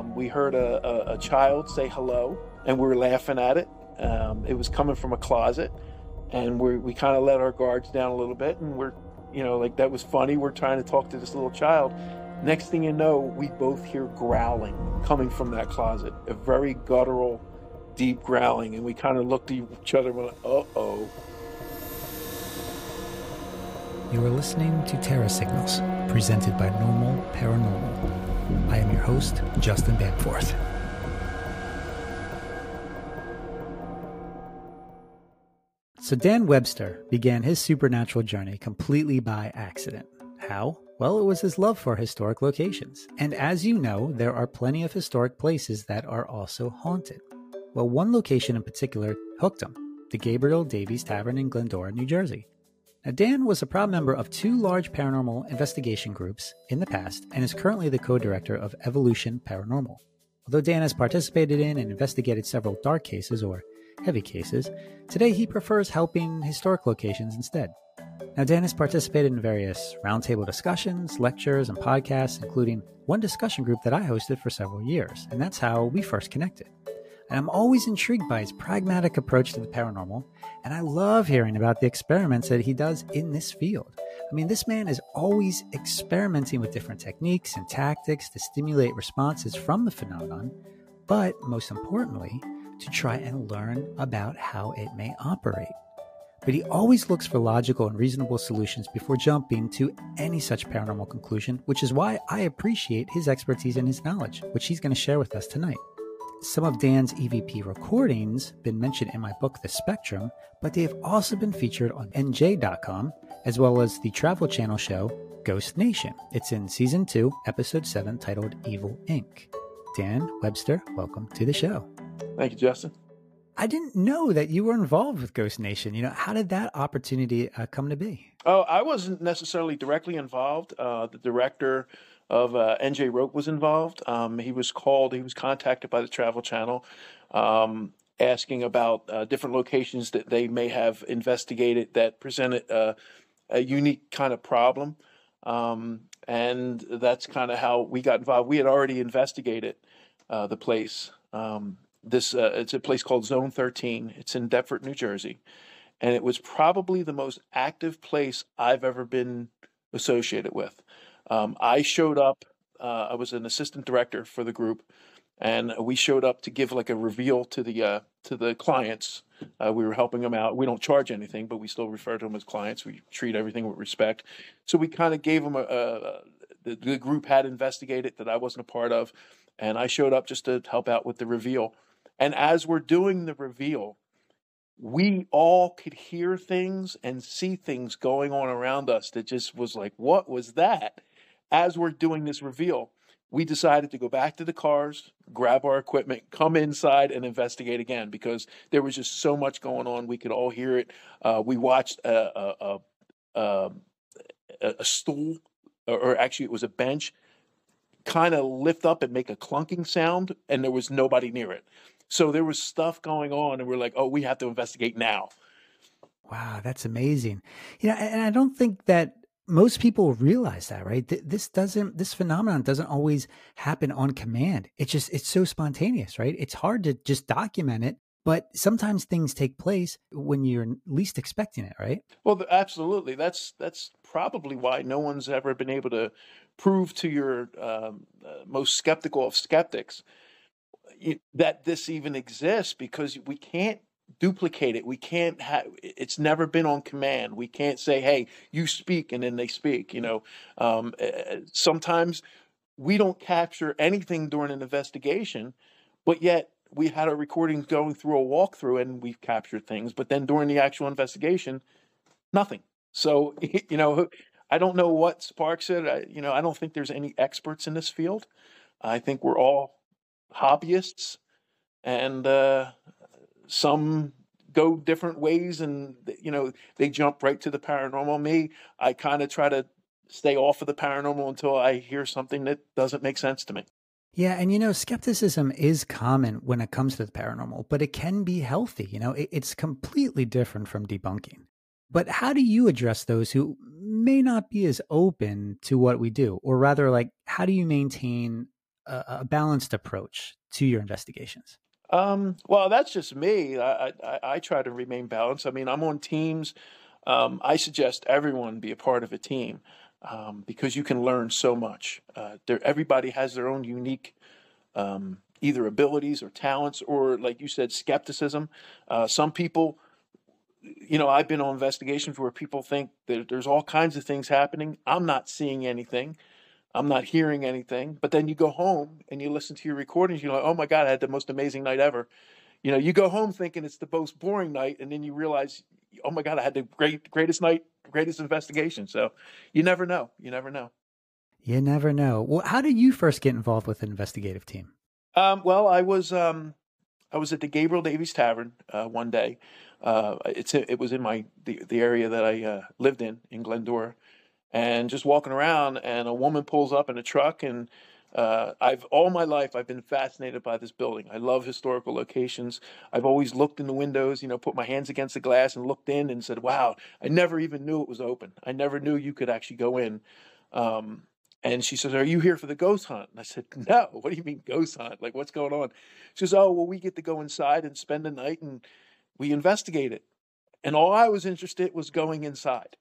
Um, we heard a, a, a, child say hello, and we were laughing at it. Um, it was coming from a closet, and we we kind of let our guards down a little bit, and we're, you know, like that was funny. We're trying to talk to this little child. Next thing you know, we both hear growling coming from that closet, a very guttural, deep growling, and we kind of looked at each other and went, "Uh oh." You are listening to Terra Signals, presented by Normal Paranormal. I am your host, Justin Bamforth. So, Dan Webster began his supernatural journey completely by accident. How? Well, it was his love for historic locations. And as you know, there are plenty of historic places that are also haunted. Well, one location in particular hooked him the Gabriel Daveis Tavern in Glendora, New Jersey. Now, Dan was a proud member of two large paranormal investigation groups in the past and is currently the co director of Evolution Paranormal. Although Dan has participated in and investigated several dark cases or heavy cases, today he prefers helping historic locations instead. Now, Dan has participated in various roundtable discussions, lectures, and podcasts, including one discussion group that I hosted for several years, and that's how we first connected and I'm always intrigued by his pragmatic approach to the paranormal, and I love hearing about the experiments that he does in this field. I mean, this man is always experimenting with different techniques and tactics to stimulate responses from the phenomenon, but most importantly, to try and learn about how it may operate. But he always looks for logical and reasonable solutions before jumping to any such paranormal conclusion, which is why I appreciate his expertise and his knowledge, which he's going to share with us tonight. Some of Dan's EVP recordings been mentioned in my book The Spectrum, but they have also been featured on NJ.com as well as the Travel Channel show Ghost Nation. It's in season 2, episode 7 titled Evil Inc. Dan Webster, welcome to the show. Thank you, Justin. I didn't know that you were involved with Ghost Nation. You know, how did that opportunity uh, come to be? Oh, I wasn't necessarily directly involved. Uh, the director of uh, NJROPE was involved. Um, he was called, he was contacted by the Travel Channel um, asking about uh, different locations that they may have investigated that presented uh, a unique kind of problem. Um, and that's kind of how we got involved. We had already investigated uh, the place. Um, this uh, it's a place called Zone 13. It's in Deptford, New Jersey, and it was probably the most active place I've ever been associated with. Um, I showed up. Uh, I was an assistant director for the group, and we showed up to give like a reveal to the uh, to the clients. Uh, we were helping them out. We don't charge anything, but we still refer to them as clients. We treat everything with respect. So we kind of gave them a, a the, the group had investigated that I wasn't a part of, and I showed up just to help out with the reveal. And as we're doing the reveal, we all could hear things and see things going on around us that just was like, what was that? As we're doing this reveal, we decided to go back to the cars, grab our equipment, come inside, and investigate again because there was just so much going on. We could all hear it. Uh, we watched a, a, a, a, stool, or actually, it was a bench, kind of lift up and make a clunking sound, and there was nobody near it. So there was stuff going on, and we're like, oh, we have to investigate now. Wow, that's amazing. You know, and I don't think that most people realize that, right? This doesn't, this phenomenon doesn't always happen on command. It's just, it's so spontaneous, right? It's hard to just document it, but sometimes things take place when you're least expecting it, right? Well, absolutely. That's that's probably why no one's ever been able to prove to your um, uh, most skeptical of skeptics that this even exists because we can't duplicate it. We can't have. It's never been on command. We can't say, "Hey, you speak," and then they speak. You know, um, eh, eh, sometimes we don't capture anything during an investigation, but yet we had a recording going through a walkthrough and we've captured things. But then during the actual investigation, nothing. So you know, I don't know what sparks it. I, you know, I don't think there's any experts in this field. I think we're all hobbyists, and uh, some go different ways and you know they jump right to the paranormal. Me i kind of try to stay off of the paranormal until i hear something that doesn't make sense to me. Yeah and you know skepticism is common when it comes to the paranormal but it can be healthy you know? It's completely different from debunking. But how do you address those who may not be as open to what we do? Or rather like how do you maintain a, a balanced approach to your investigations? Um, well, that's just me. I, I, I try to remain balanced. I mean, I'm on teams. Um, I suggest everyone be a part of a team um, because you can learn so much. Uh, everybody has their own unique um, either abilities or talents, or like you said, skepticism. Uh, some people, you know, I've been on investigations where people think that there's all kinds of things happening. I'm not seeing anything. I'm not hearing anything. But then you go home and you listen to your recordings. You're like, oh my God, I had the most amazing night ever. You know, you go home thinking it's the most boring night, and then you realize, oh my God, I had the great, greatest night, greatest investigation. So you never know. You never know. You never know. Well, how did you first get involved with an investigative team? Um, well, I was um, I was at the Gabriel Daveis Tavern uh, one day. Uh, it's it was in my the, the area that I uh, lived in in Glendora, and just walking around, and a woman pulls up in a truck, and uh, I've all my life I've been fascinated by this building. I love historical locations. I've always looked in the windows, you know, put my hands against the glass and looked in and said, "Wow!" I never even knew it was open. I never knew you could actually go in. Um, and she says, Are you here for the ghost hunt? And I said, No. What do you mean ghost hunt? Like, what's going on? She says, Oh, well, we get to go inside and spend the night and we investigate it. And all I was interested was going inside.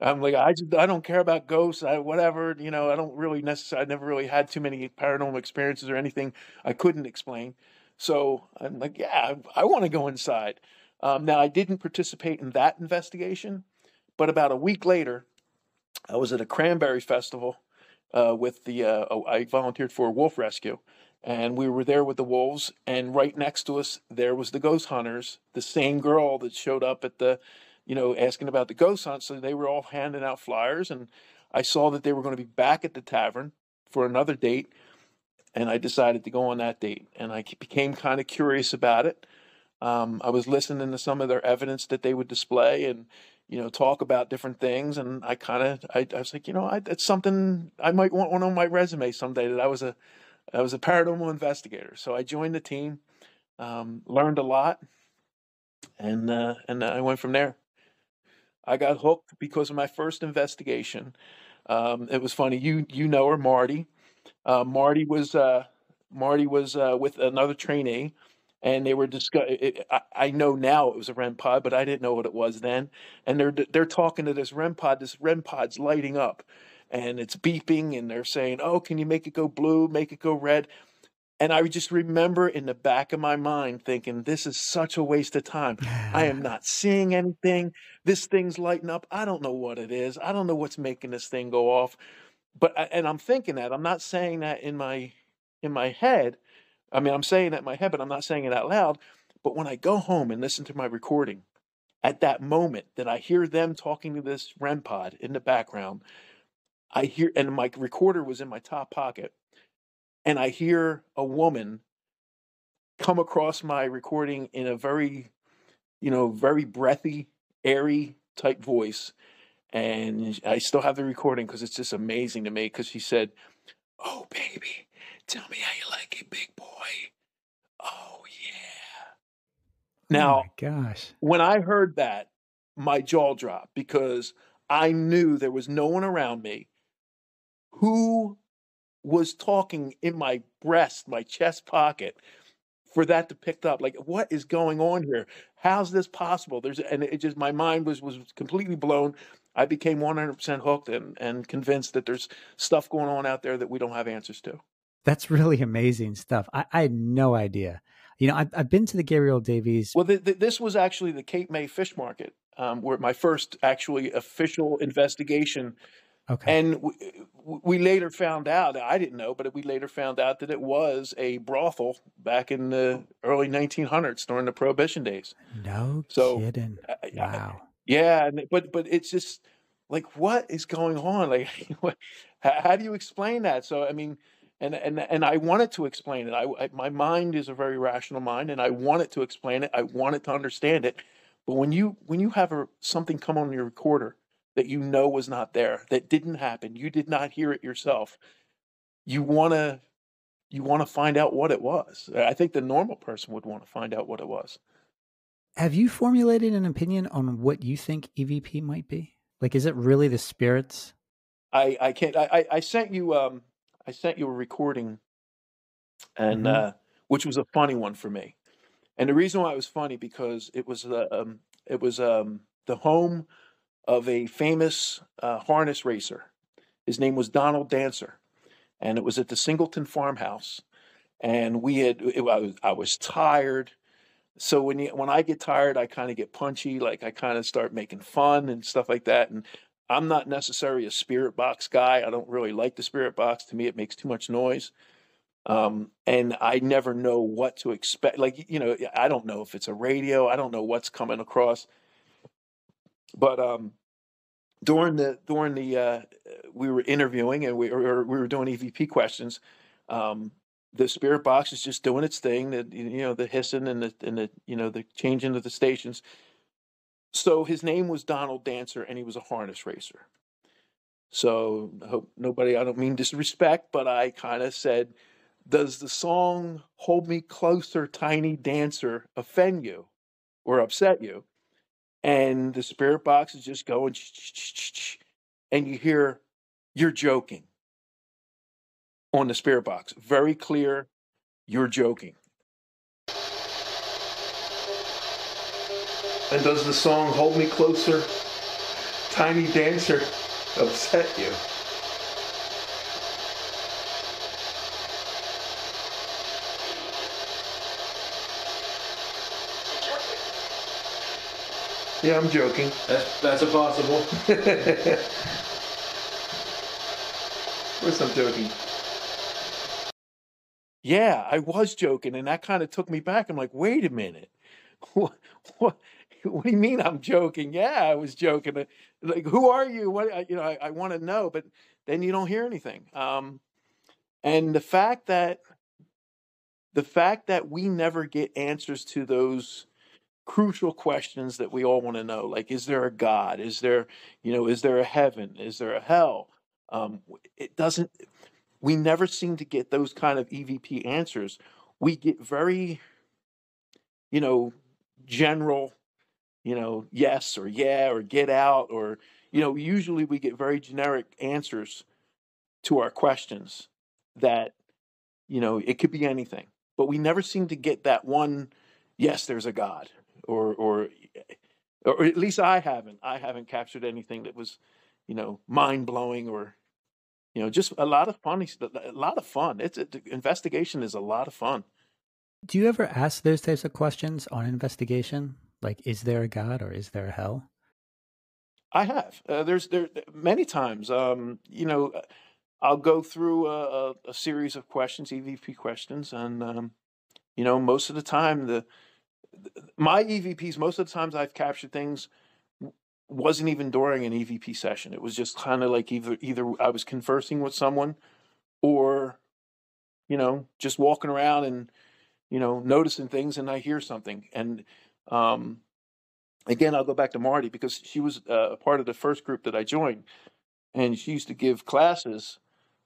I'm like, I just, I don't care about ghosts, I, whatever, you know, I don't really necessarily, I never really had too many paranormal experiences or anything I couldn't explain. So I'm like, yeah, I, I want to go inside. Um, now, I didn't participate in that investigation, but about a week later, I was at a cranberry festival uh, with the uh, oh, I volunteered for a wolf rescue, and we were there with the wolves. And right next to us, there was the ghost hunters, the same girl that showed up at the, you know, asking about the ghost hunt. So they were all handing out flyers, and I saw that they were going to be back at the tavern for another date, and I decided to go on that date. And I became kind of curious about it. Um, I was listening to some of their evidence that they would display, and you know, talk about different things. And I kind of, I, I, was like, you know, I, it's something I might want one on my resume someday that I was a, I was a paranormal investigator. So I joined the team, um, learned a lot, and uh, and I went from there. I got hooked because of my first investigation. Um, it was funny. You you know her, Marty. Uh, Marty was uh, Marty was uh, with another trainee and they were discussing. I, I know now it was a REM pod, but I didn't know what it was then. And they're they're talking to this REM pod. This REM pod's lighting up, and it's beeping, and they're saying, "Oh, can you make it go blue? Make it go red?" And I just remember in the back of my mind thinking, "This is such a waste of time. I am not seeing anything. This thing's lighting up. I don't know what it is. I don't know what's making this thing go off." But and I'm thinking that I'm not saying that in my in my head I mean, I'm saying that in my head, but I'm not saying it out loud. But when I go home and listen to my recording, at that moment that I hear them talking to this REM pod in the background, I hear, and my recorder was in my top pocket, and I hear a woman come across my recording in a very, you know, very breathy, airy type voice. And I still have the recording because it's just amazing to me because she said, Oh, baby, Tell me how you like it, big boy. Oh yeah. Oh now, oh gosh. When I heard that, my jaw dropped because I knew there was no one around me who was talking in my breast, my chest pocket, for that to pick up. Like, what is going on here? How's this possible? There's and it just my mind was was completely blown. I became 100% hooked and and convinced that there's stuff going on out there that we don't have answers to. That's really amazing stuff. I, I had no idea. You know, I've, I've been to the Gabriel Daveis. Well, the, the, this was actually the Cape May Fish Market, um, where my first actually official investigation. Okay. And we, we later found out, I didn't know, but we later found out that it was a brothel back in the early 1900s during the Prohibition days. No so, kidding. Wow. I, yeah, but but it's just like what is going on? Like, how do you explain that? So, I mean, and and and I wanted to explain it. I, I, my mind is a very rational mind, and I wanted to explain it. I wanted to understand it. But when you when you have a, something come on your recorder that you know was not there, that didn't happen, you did not hear it yourself, you want to you want to find out what it was. I think the normal person would want to find out what it was. Have you formulated an opinion on what you think EVP might be? Like, is it really the spirits? I I can't. I I sent you um I sent you a recording and Mhm. uh, which was a funny one for me. And the reason why it was funny because it was the um, it was um, the home of a famous uh, harness racer. His name was Donald Dancer, and it was at the Singleton farmhouse. And we had it, I, was, I was tired. So when you when I get tired, I kind of get punchy. Like I kind of start making fun and stuff like that. And I'm not necessarily a spirit box guy. I don't really like the spirit box. To me, it makes too much noise. Um, and I never know what to expect. Like you know, I don't know if it's a radio. I don't know what's coming across. But um, during the during the uh, we were interviewing and we or we were doing EVP questions. Um, the spirit box is just doing its thing. The you know the hissing and the and the you know the changing of the stations. So his name was Donald Dancer, and he was a harness racer. So I hope nobody. I don't mean disrespect, but I kind of said, "Does the song "Hold Me Closer, Tiny Dancer" offend you or upset you?" And the spirit box is just going, and you hear, "You're joking." on the spirit box. Very clear, you're joking. And does the song Hold Me Closer, Tiny Dancer upset you? Yeah, I'm joking. That's that's a possible. Of course I'm joking. Yeah, I was joking, and that kind of took me back. I'm like, wait a minute. What, what, what do you mean I'm joking? Yeah, I was joking. Like, who are you? What, you know, I, I want to know, but then you don't hear anything. Um, and the fact that the fact that we never get answers to those crucial questions that we all want to know, like, is there a God? Is there, you know, is there a heaven? Is there a hell? Um, it doesn't. We never seem to get those kind of EVP answers. We get very, you know, general, you know, yes or yeah or get out or, you know, usually we get very generic answers to our questions that, you know, it could be anything, but we never seem to get that one, yes, there's a God or, or, or at least I haven't. I haven't captured anything that was, you know, mind blowing or, you know, just a lot of funny, a lot of fun. It's it, investigation is a lot of fun. Do you ever ask those types of questions on investigation? Like, is there a God or is there a hell? I have. Uh, there's there many times. Um, you know, I'll go through a, a, a series of questions, EVP questions, and um, you know, most of the time the my EVPs, most of the times I've captured things wasn't even during an EVP session. It was just kind of like either either I was conversing with someone, or you know, just walking around and you know noticing things, and I hear something, and um, again, I'll go back to Marty because she was uh, a part of the first group that I joined, and she used to give classes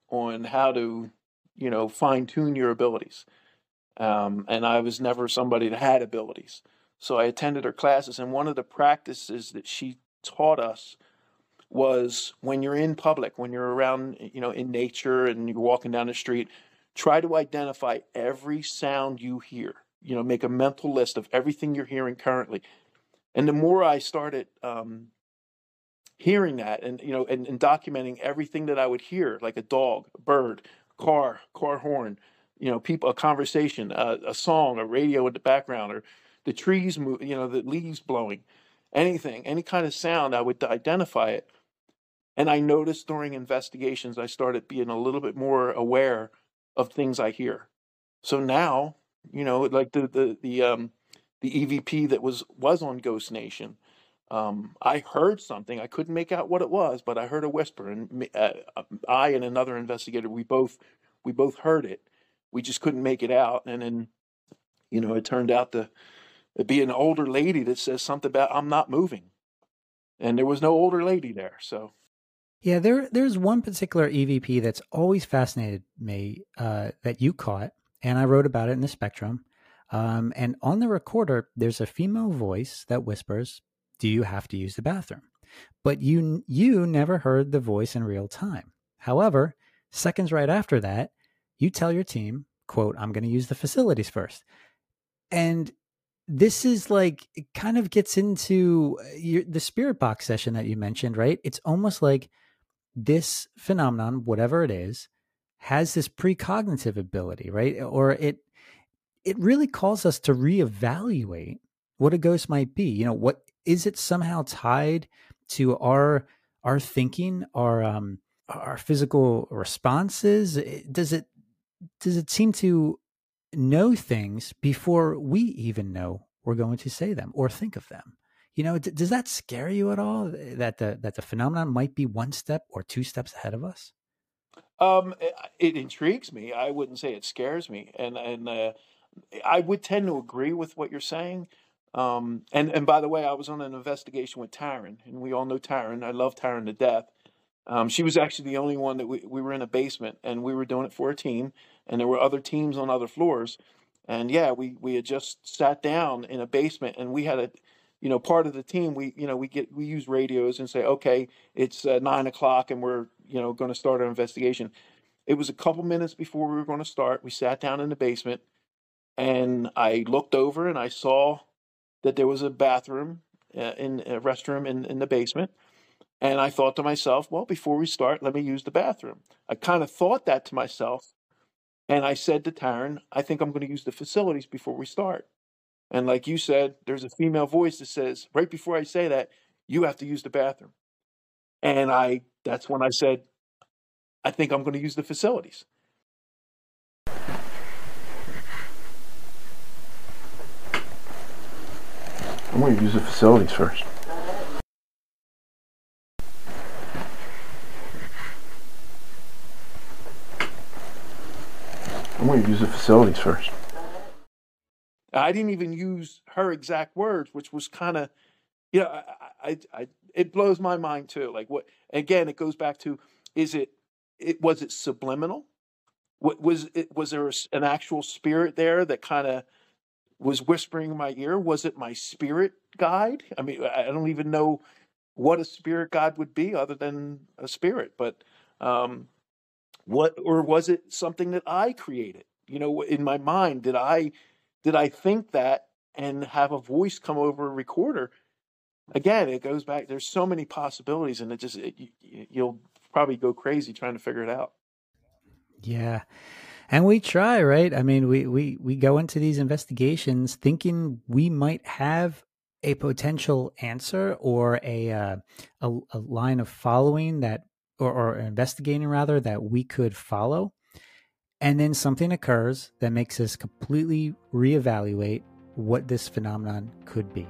on how to, you know, fine tune your abilities. Um, and I was never somebody that had abilities, so I attended her classes. And one of the practices that she taught us was when you're in public, when you're around, you know, in nature and you're walking down the street, try to identify every sound you hear. You know, make a mental list of everything you're hearing currently and the more I started um, hearing that, and you know, and, and documenting everything that I would hear, like a dog, a bird, car, car horn, you know, people, a conversation, a, a song, a radio in the background, or the trees move, you know, the leaves blowing, anything, any kind of sound, I would identify it. And I noticed during investigations, I started being a little bit more aware of things I hear. So now, you know, like the the the um the EVP that was was on Ghost Nation. Um, I heard something. I couldn't make out what it was, but I heard a whisper, and uh, I and another investigator, we both we both heard it. We just couldn't make it out, and then you know it turned out to be an older lady that says something about I'm not moving, and there was no older lady there. So Yeah, there there's one particular EVP that's always fascinated me uh, that you caught, and I wrote about it in the Spectrum. Um, and on the recorder, there's a female voice that whispers, "Do you have to use the bathroom?" But you you never heard the voice in real time. However, seconds right after that, you tell your team, quote, I'm going to use the facilities first. And this is like, it kind of gets into uh, your, the spirit box session that you mentioned, right? It's almost like this phenomenon, whatever it is, has this precognitive ability, right? Or it, it really calls us to reevaluate what a ghost might be. You know, what is it somehow tied to our our thinking, our um our physical responses? Does it does it seem to know things before we even know we're going to say them or think of them? You know, d- does that scare you at all? That the that the phenomenon might be one step or two steps ahead of us? Um, it, it intrigues me. I wouldn't say it scares me, and and uh, I would tend to agree with what you're saying. Um, and and by the way, I was on an investigation with Taryn, and we all know Taryn. I love Taryn to death. Um, she was actually the only one that we, we were in a basement, and we were doing it for a team, and there were other teams on other floors. And yeah, we we had just sat down in a basement, and we had a, you know, part of the team. We you know we get we use radios and say, okay, it's uh, nine o'clock, and we're you know going to start our investigation. It was a couple minutes before we were going to start. We sat down in the basement, and I looked over and I saw that there was a bathroom uh, in a restroom in, in the basement. And I thought to myself, well, before we start, let me use the bathroom. I kind of thought that to myself. And I said to Taryn, I think I'm going to use the facilities before we start. And like you said, there's a female voice that says, right before I say that, you have to use the bathroom. And I, that's when I said, I think I'm going to use the facilities. I'm going to use the facilities first. I'm going to use the facilities first. I didn't even use her exact words, which was kind of, you know, I, I, I, it blows my mind too. Like what? Again, it goes back to, is it, it was it subliminal? What was it? Was there an actual spirit there that kind of was whispering in my ear? Was it my spirit guide? I mean, I don't even know what a spirit guide would be other than a spirit, but um, what or was it something that I created? You know, in my mind, did I did I think that and have a voice come over a recorder? Again, it goes back. There's so many possibilities, and it just it, you'll probably go crazy trying to figure it out. Yeah and we try right i mean we we we go into these investigations thinking we might have a potential answer or a uh, a, a, line of following that or, or investigating rather that we could follow. And then something occurs that makes us completely reevaluate what this phenomenon could be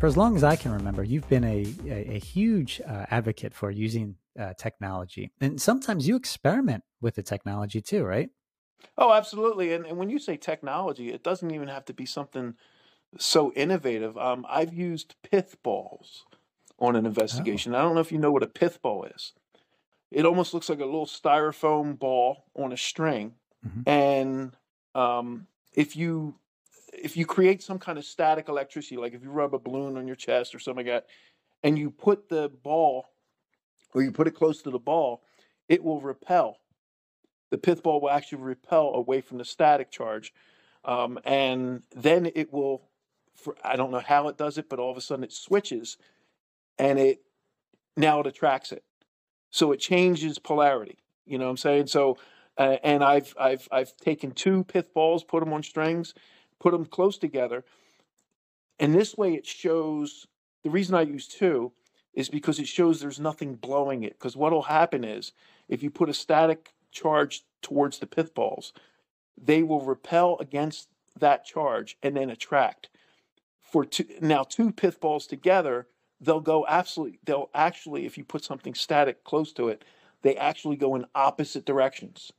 for as long as I can remember, you've been a, a, a huge uh, advocate for using uh, technology. And sometimes you experiment with the technology too, right? Oh, absolutely. And, and when you say technology, it doesn't even have to be something so innovative. Um, I've used pith balls on an investigation. Oh. I don't know if you know what a pith ball is. It almost looks like a little styrofoam ball on a string. Mm-hmm. And um, if you if you create some kind of static electricity, like if you rub a balloon on your chest or something like that, and you put the ball or you put it close to the ball, it will repel. The pith ball will actually repel away from the static charge. Um, and then it will, for, I don't know how it does it, but all of a sudden it switches and it now it attracts it. So it changes polarity. You know what I'm saying? So, uh, and I've, I've, I've taken two pith balls, put them on strings, put them close together. And this way it shows the reason I use two is because it shows there's nothing blowing it. Because what will happen is if you put a static charge towards the pith balls, they will repel against that charge and then attract. For two, now two pith balls together, they'll go absolutely. They'll actually, if you put something static close to it, they actually go in opposite directions.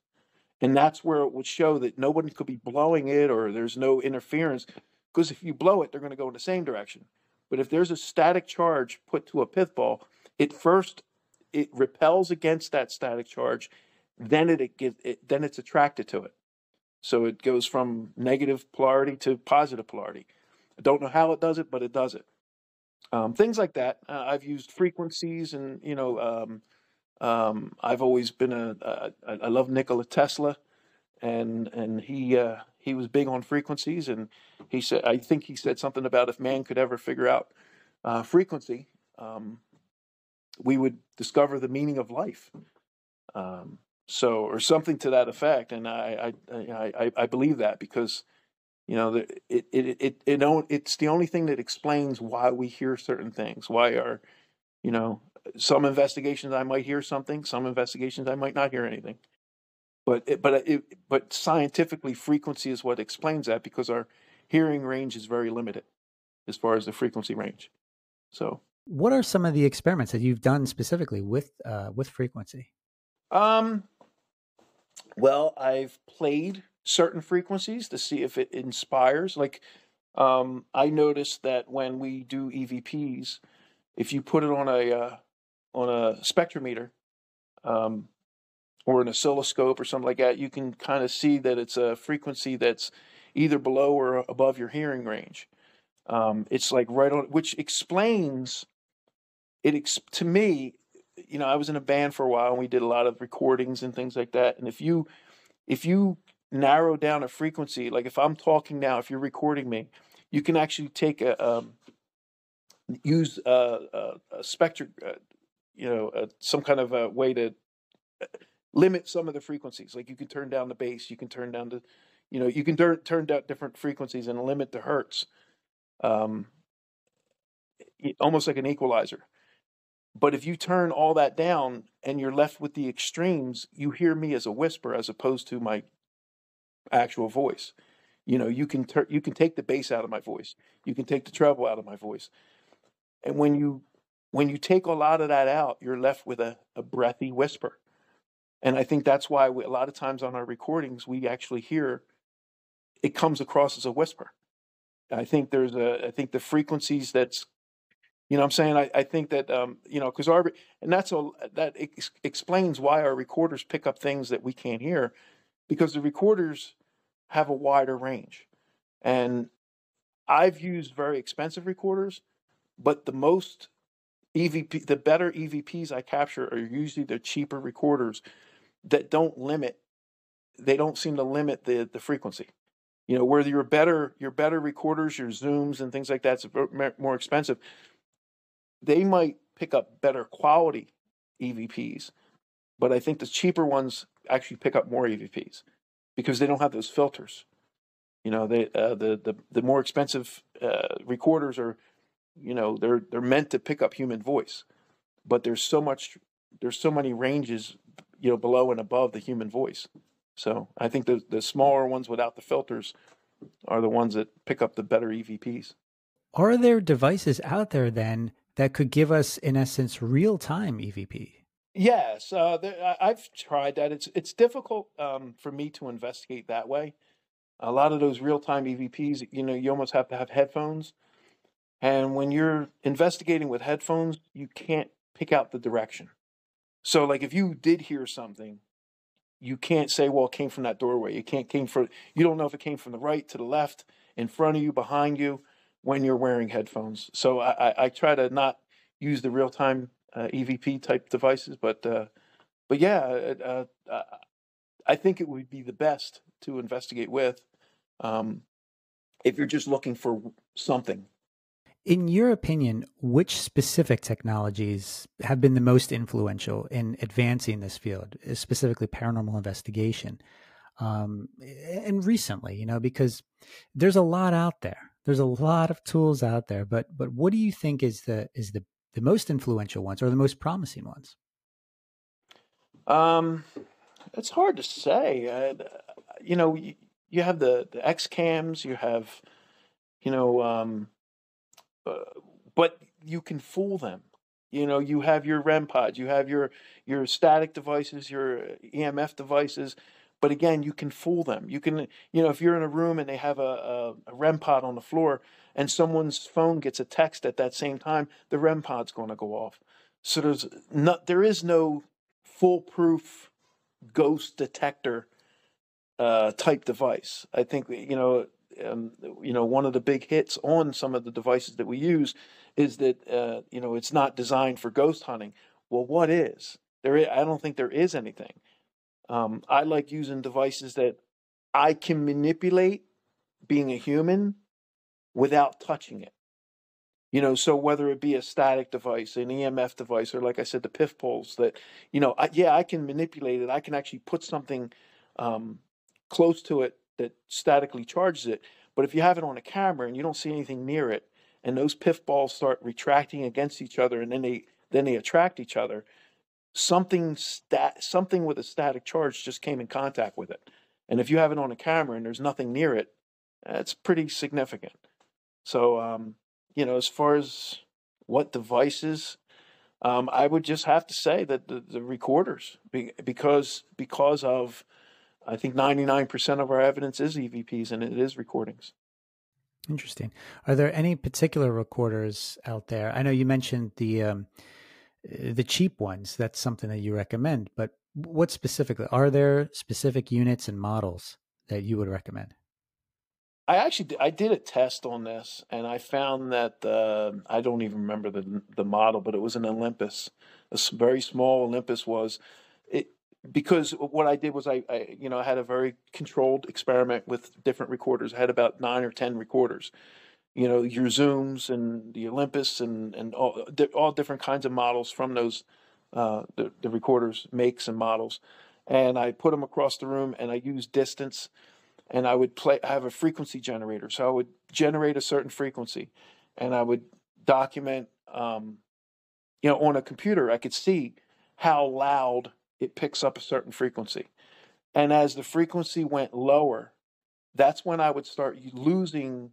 And that's where it would show that nobody could be blowing it or there's no interference. Because if you blow it, they're going to go in the same direction. But if there's a static charge put to a pith ball, it first it repels against that static charge, then it, it, get, it then it's attracted to it. So it goes from negative polarity to positive polarity. I don't know how it does it, but it does it. Um, things like that. Uh, I've used frequencies, and you know, um, um, I've always been a, I love Nikola Tesla, and and he uh, he was big on frequencies, and he said I think he said something about if man could ever figure out uh, frequency, um, we would discover the meaning of life. Um, so, or something to that effect. And I, I, I, I believe that because, you know, it, it, it, it, it it's the only thing that explains why we hear certain things. Why are, you know, some investigations I might hear something, some investigations I might not hear anything. But it, but it, but scientifically, frequency is what explains that because our hearing range is very limited as far as the frequency range. So, what are some of the experiments that you've done specifically with uh, with frequency? Um, well, I've played certain frequencies to see if it inspires. Like, um, I noticed that when we do EVPs, if you put it on a uh, on a spectrometer, um, or an oscilloscope or something like that, you can kind of see that it's a frequency that's either below or above your hearing range. Um, it's like right on, which explains it ex- to me. You know, I was in a band for a while and we did a lot of recordings and things like that. And if you if you narrow down a frequency, like if I'm talking now, if you're recording me, you can actually take a um, use a, a, a spectrum, uh, you know, uh, some kind of a way to uh, limit some of the frequencies. Like you can turn down the bass, you can turn down the, you know, you can turn turn down different frequencies and limit the hertz um, almost like an equalizer. But if you turn all that down and you're left with the extremes, you hear me as a whisper as opposed to my actual voice. You know, you can tur- you can take the bass out of my voice. You can take the treble out of my voice. And when you when you take a lot of that out, you're left with a, a breathy whisper. And I think that's why we, a lot of times on our recordings, we actually hear it comes across as a whisper. I think there's a, I think the frequencies that's, you know, I'm saying, I, I think that, um, you know, because our, and that's all, that ex- explains why our recorders pick up things that we can't hear, because the recorders have a wider range, and I've used very expensive recorders, but the most EVP, the better EVPs I capture are usually the cheaper recorders that don't limit, they don't seem to limit the the frequency. You know where your better your better recorders your zooms and things like that's more expensive they might pick up better quality evps but i think the cheaper ones actually pick up more evps because they don't have those filters. You know they uh, the, the the more expensive uh, recorders are you know they're they're meant to pick up human voice but there's so much there's so many ranges you know below and above the human voice so I think the the smaller ones without the filters are the ones that pick up the better EVPs. Are there devices out there then that could give us, in essence, real time EVP? Yes, uh, there, I've tried that. It's it's difficult um, for me to investigate that way. A lot of those real time EVPs, you know, you almost have to have headphones, and when you're investigating with headphones, you can't pick out the direction. So, like, if you did hear something you can't say, well, it came from that doorway. You can't came from you don't know if it came from the right to the left, in front of you, behind you, when you're wearing headphones. So I, I, try to not use the real time uh, EVP type devices, but uh, but yeah, uh, uh, I think it would be the best to investigate with um, if you're just looking for something in your opinion, which specific technologies have been the most influential in advancing this field, specifically paranormal investigation? Um, and recently, you know, because there's a lot out there. There's a lot of tools out there, but but what do you think is the is the the most influential ones or the most promising ones? Um, it's hard to say. Uh, you know, you, you have the the X cams, you have, you know, um, but you can fool them. You know, you have your REM pods, you have your your static devices, your EMF devices, but again, you can fool them. You can, you know, if you're in a room and they have a, a, a REM pod on the floor, and someone's phone gets a text at that same time, the REM pod's going to go off. So there's not, there is no foolproof ghost detector uh, type device. I think you know, um, you know, one of the big hits on some of the devices that we use is that uh, you know it's not designed for ghost hunting. Well, what is there? Is, I don't think there is anything. Um, I like using devices that I can manipulate, being a human, without touching it. You know, so whether it be a static device, an EMF device, or like I said, the pith balls that, you know, I, yeah, I can manipulate it. I can actually put something um, close to it that statically charges it. But if you have it on a camera and you don't see anything near it, and those pith balls start retracting against each other, and then they then they attract each other, something stat something with a static charge just came in contact with it. And if you have it on a camera and there's nothing near it, that's pretty significant. So um, you know, as far as what devices, um, I would just have to say that the, the recorders, because because of, I think ninety nine percent of our evidence is EVPs and it is recordings. Interesting. Are there any particular recorders out there? I know you mentioned the um, the cheap ones. That's something that you recommend, but what specifically are there specific units and models that you would recommend? I actually I did a test on this, and I found that uh, I don't even remember the the model, but it was an Olympus, a very small Olympus was. It because what I did was I, I you know I had a very controlled experiment with different recorders. I had about nine or ten recorders, you know your Zooms and the Olympus and and all all different kinds of models from those uh, the the recorders makes and models, and I put them across the room and I used distance and I would play I have a frequency generator. So I would generate a certain frequency, and I would document. Um, you know, on a computer, I could see how loud it picks up a certain frequency, and as the frequency went lower, that's when I would start losing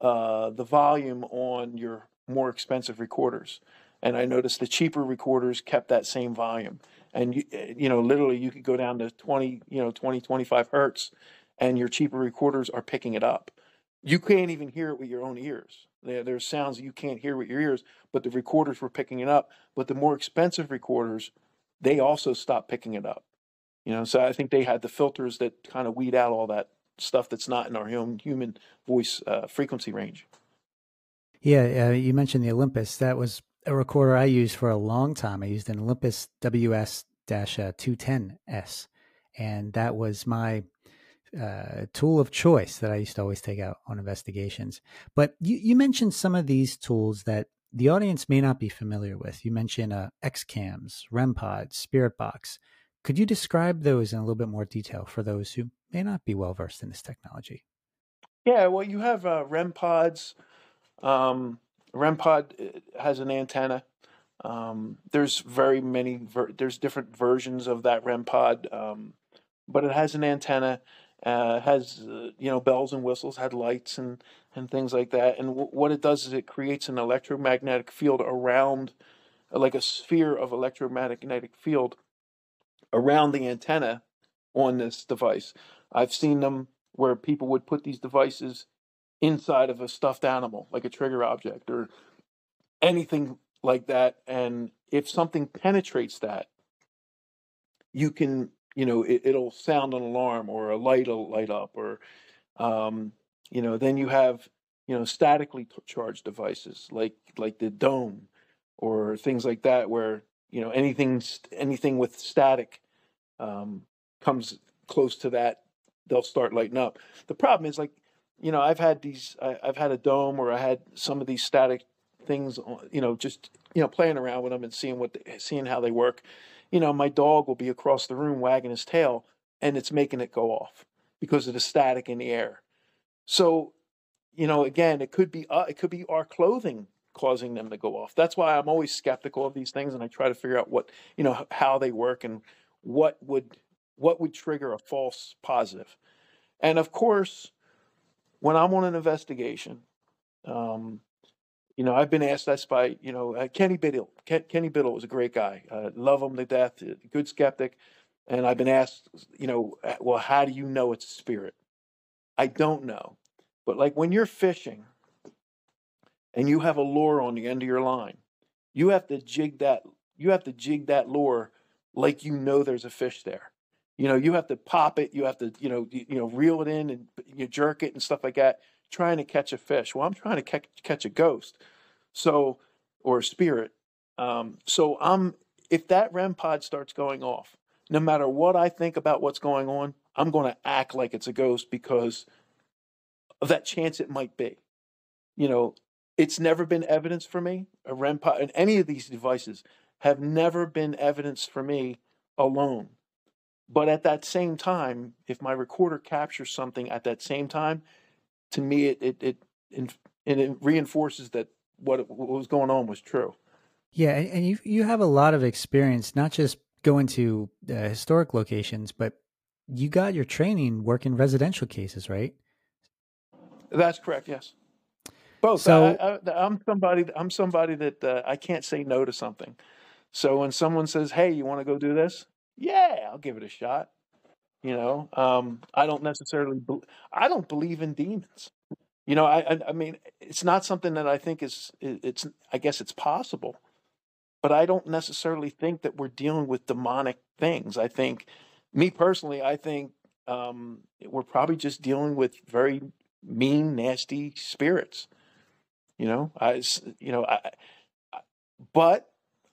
uh, the volume on your more expensive recorders. And I noticed the cheaper recorders kept that same volume. And you, eh, you know, literally, you could go down to 20, you know, 20, 25 hertz and your cheaper recorders are picking it up. You can't even hear it with your own ears. There, there's sounds you can't hear with your ears, but the recorders were picking it up. But the more expensive recorders, they also stopped picking it up. You know, so I think they had the filters that kind of weed out all that stuff that's not in our own human voice uh, frequency range. Yeah, uh, you mentioned the Olympus. That was a recorder I used for a long time. I used an Olympus WS 210S, and that was my uh, tool of choice that I used to always take out on investigations. But you, you mentioned some of these tools that the audience may not be familiar with. You mentioned uh, XCAMs, REMPod, Spirit Box. Could you describe those in a little bit more detail for those who may not be well versed in this technology? Yeah, well, you have uh, REMPods. Um, REMPod uh, has an antenna. Um, there's very many. Ver- there's different versions of that REMPod, um, but it has an antenna uh, has uh, you know bells and whistles, had lights and and things like that. And w- what it does is it creates an electromagnetic field around, like a sphere of electromagnetic field around the antenna on this device. I've seen them where people would put these devices inside of a stuffed animal, like a trigger object or anything like that. And if something penetrates that, you can you know, it, will sound an alarm or a light will light up, or, um, you know, then you have, you know, statically charged devices like like the dome or things like that, where you know anything anything with static um, comes close to that, they'll start lighting up. The problem is like, you know, I've had these, I, I've had a dome or I had some of these static things, you know, just you know playing around with them and seeing what, seeing how they work you know, my dog will be across the room wagging his tail and it's making it go off because of the static in the air. So, you know, again, it could be uh, it could be our clothing causing them to go off. That's why I'm always skeptical of these things and I try to figure out what, you know, how they work and what would what would trigger a false positive. And of course, when I'm on an investigation, um, you know, I've been asked this by, you know, uh, Kenny Biddle. Ken, Kenny Biddle was a great guy. Uh, love him to death, good skeptic. And I've been asked, you know, uh, well, how do you know it's a spirit? I don't know. But like when you're fishing and you have a lure on the end of your line, you have to jig that you have to jig that lure like you know there's a fish there. You know, you have to pop it, you have to, you know, you, you know, reel it in and you jerk it and stuff like that, trying to catch a fish. Well, I'm trying to catch catch a ghost, so or a spirit. Um, so I'm if that REM pod starts going off, no matter what I think about what's going on, I'm going to act like it's a ghost because of that chance it might be. You know, it's never been evidence for me. A REM pod and any of these devices have never been evidence for me alone. But at that same time, if my recorder captures something at that same time, to me it it it, it, it reinforces that what, what was going on was true. Yeah, and you you have a lot of experience, not just going to uh, historic locations, but you got your training working residential cases, right? That's correct. Yes, both. So I, am somebody. I'm somebody that uh, I can't say no to something. So when someone says, "Hey, you want to go do this?" Yeah, I'll give it a shot. You know, um, I don't necessarily. Be- I don't believe in demons. You know, I, I, I mean, it's not something that I think is. It's. I guess it's possible, but I don't necessarily think that we're dealing with demonic things. I think, me personally, I think um, we're probably just dealing with very mean, nasty spirits. You know, I. You know, I. I but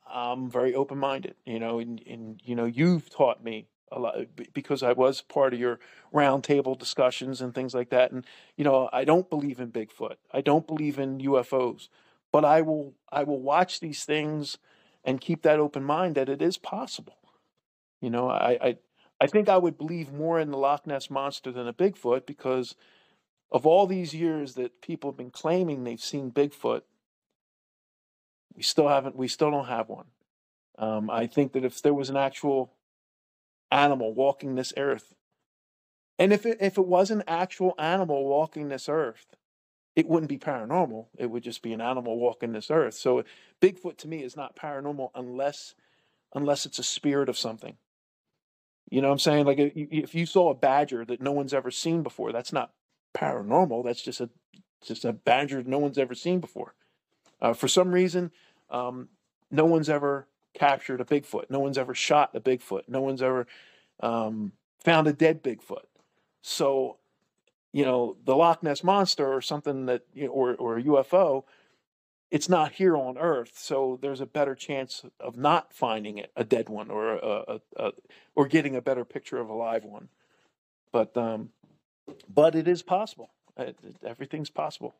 I'm very open minded, you know, and, and, you know, you've taught me a lot uh, because I was part of your roundtable discussions and things like that. And, you know, I don't believe in Bigfoot. I don't believe in UFOs, but I will, I will watch these things and keep that open mind that it is possible. You know, I, I, I think I would believe more in the Loch Ness monster than a Bigfoot because of all these years that people have been claiming they've seen Bigfoot we still haven't. We still don't have one. Um, I think that if there was an actual animal walking this earth, and if it, if it was an actual animal walking this earth, it wouldn't be paranormal. It would just be an animal walking this earth. So Bigfoot to me is not paranormal unless unless it's a spirit of something. You know what I'm saying? Like if you saw a badger that no one's ever seen before, that's not paranormal. That's just a just a badger no one's ever seen before. Uh, for some reason, um, no one's ever captured a Bigfoot. No one's ever shot a Bigfoot. No one's ever um, found a dead Bigfoot. So, you know, the Loch Ness monster or something that, you know, or or a UFO, it's not here on Earth. So there's a better chance of not finding it, a dead one, or a, a, a or getting a better picture of a live one. But um, but it is possible. Everything's possible.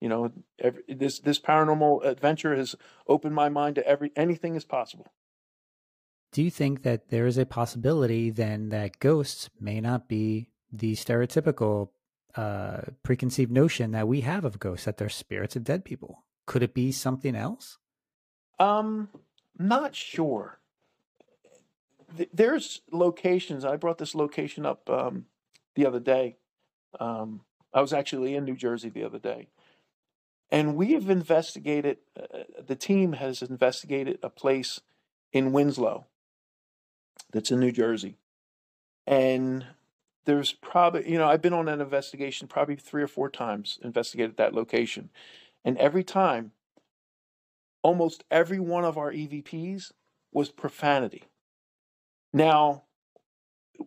You know, every, this this paranormal adventure has opened my mind to every anything is possible. Do you think that there is a possibility then that ghosts may not be the stereotypical uh, preconceived notion that we have of ghosts that they're spirits of dead people? Could it be something else? Um, not sure. There's locations. I brought this location up um, the other day. Um, I was actually in New Jersey the other day, and we have investigated, uh, the team has investigated a place in Winslow that's in New Jersey. And there's probably, you know, I've been on an investigation probably three or four times, investigated that location. And every time, almost every one of our EVPs was profanity. Now,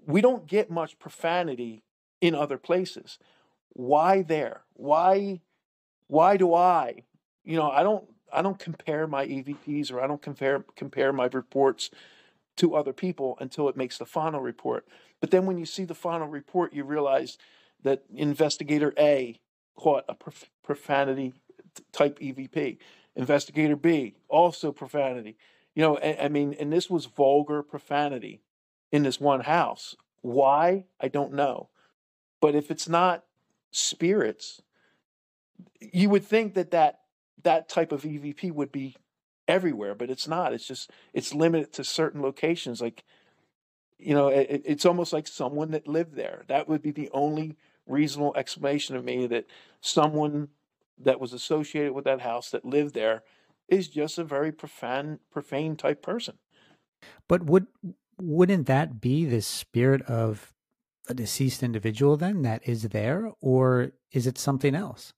we don't get much profanity in other places. Why there? Why why do I, you know, I don't I don't compare my EVPs or I don't compare compare my reports to other people until it makes the final report. But then when you see the final report, you realize that investigator A caught a prof- profanity type EVP. Investigator B also profanity. You know, I, I mean, and this was vulgar profanity in this one house. Why? I don't know. But if it's not spirits, you would think that that that type of EVP would be everywhere, but it's not. It's just it's limited to certain locations. Like you know, it, it's almost like someone that lived there. That would be the only reasonable explanation of me that someone that was associated with that house that lived there is just a very profane profane type person. But would wouldn't that be the spirit of a deceased individual then that is there or is it something else?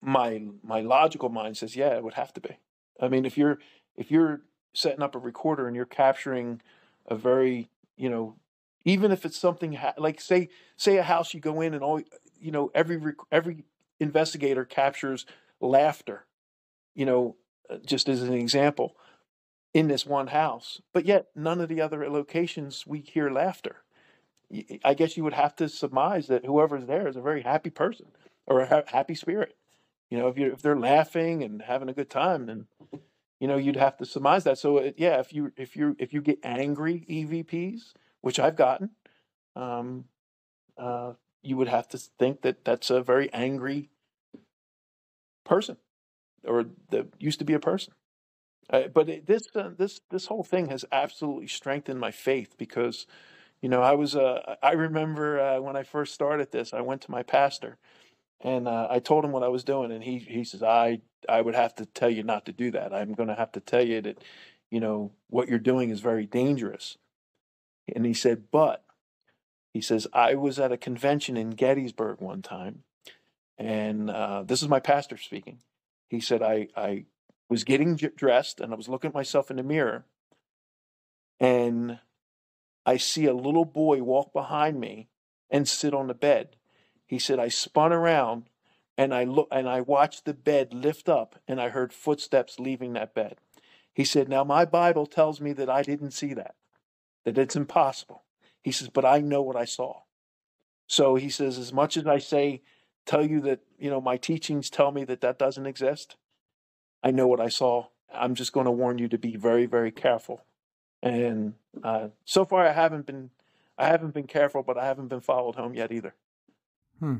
my my logical mind says, yeah, it would have to be. I mean, if you're if you're setting up a recorder and you're capturing a very you know even if it's something ha- like say say a house you go in and all you know every rec- every investigator captures laughter, you know, uh, just as an example in this one house, but yet none of the other locations we hear laughter. I guess you would have to surmise that whoever's there is a very happy person or a ha- happy spirit. You know, if you if they're laughing and having a good time, then you know you'd have to surmise that. So it, yeah, if you if you if you get angry EVPs, which I've gotten, um, uh, you would have to think that that's a very angry person, or that used to be a person. Uh, but it, this uh, this this whole thing has absolutely strengthened my faith because, you know, I was uh, I remember uh, when I first started this, I went to my pastor and uh, I told him what I was doing, and he he says, "I I would have to tell you not to do that. I'm going to have to tell you that, you know, what you're doing is very dangerous." And he said, "But," he says, "I was at a convention in Gettysburg one time, and uh, this is my pastor speaking. He said, I I was getting dressed, and I was looking at myself in the mirror, and I see a little boy walk behind me and sit on the bed." He said, I spun around and I look and I watched the bed lift up and I heard footsteps leaving that bed. He said, Now my Bible tells me that I didn't see that, that it's impossible. He says, But I know what I saw. So he says, as much as I say, tell you that, you know, my teachings tell me that that doesn't exist, I know what I saw. I'm just going to warn you to be very, very careful. And uh, so far, I haven't been, I haven't been careful, but I haven't been followed home yet either. Hmm.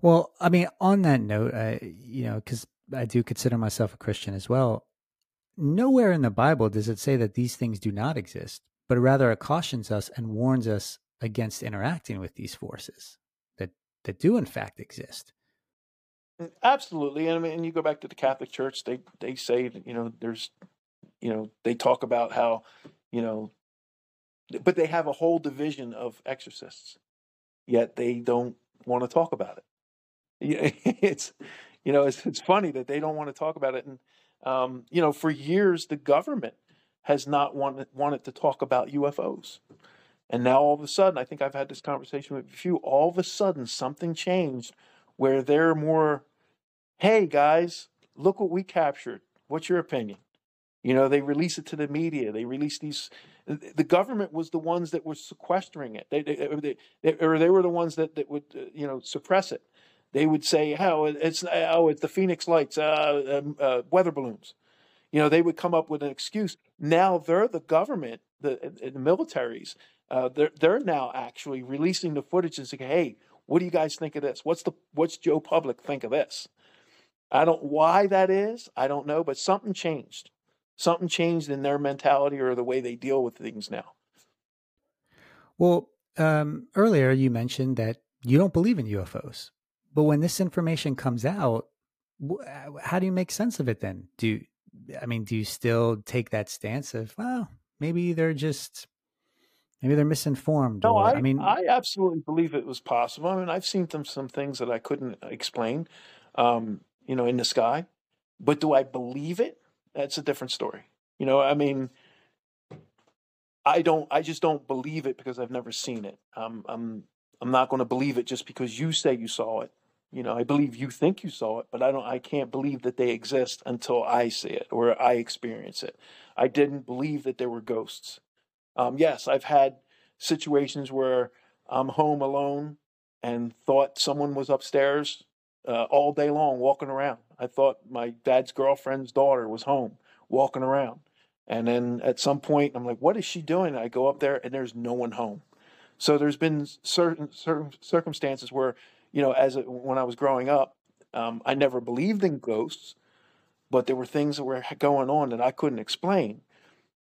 Well, I mean, on that note, I, you know, because I do consider myself a Christian as well. Nowhere in the Bible does it say that these things do not exist, but rather it cautions us and warns us against interacting with these forces that that do in fact exist. Absolutely, and I mean, you go back to the Catholic Church; they they say you know there's, you know, they talk about how, you know, but they have a whole division of exorcists, yet they don't want to talk about it. It's, you know, it's it's funny that they don't want to talk about it, and um, you know, for years the government has not wanted wanted to talk about UFOs, and now all of a sudden, I think I've had this conversation with a few. All of a sudden, something changed where they're more hey guys, look what we captured. What's your opinion? You know, they release it to the media. They release these. The government was the ones that were sequestering it. They, they, they, or they were the ones that, that would, uh, you know, suppress it. They would say, "How oh, it's oh, it's the Phoenix Lights, uh, um, uh, weather balloons." You know, they would come up with an excuse. Now they're the government, the, the militaries. Uh, they're they're now actually releasing the footage and saying, "Hey, what do you guys think of this? What's the what's Joe Public think of this?" I don't why that is. I don't know, but something changed. Something changed in their mentality or the way they deal with things now. Well, um, earlier you mentioned that you don't believe in UFOs, but when this information comes out, wh- how do you make sense of it then? Do I mean, do you still take that stance of, well, maybe they're just, maybe they're misinformed? No, or, I I mean, I absolutely believe it was possible. I mean, I've seen them, some things that I couldn't explain, um, you know, in the sky. But do I believe it? That's a different story. You know, I mean, I don't. I just don't believe it because I've never seen it. Um, I'm. I'm not going to believe it just because you say you saw it. You know, I believe you think you saw it, but I don't. I can't believe that they exist until I see it or I experience it. I didn't believe that there were ghosts. Um, yes, I've had situations where I'm home alone and thought someone was upstairs uh, all day long walking around. I thought my dad's girlfriend's daughter was home walking around. And then at some point, I'm like, what is she doing? I go up there and there's no one home. So there's been certain, certain circumstances where, you know, as a, when I was growing up, um, I never believed in ghosts, but there were things that were going on that I couldn't explain.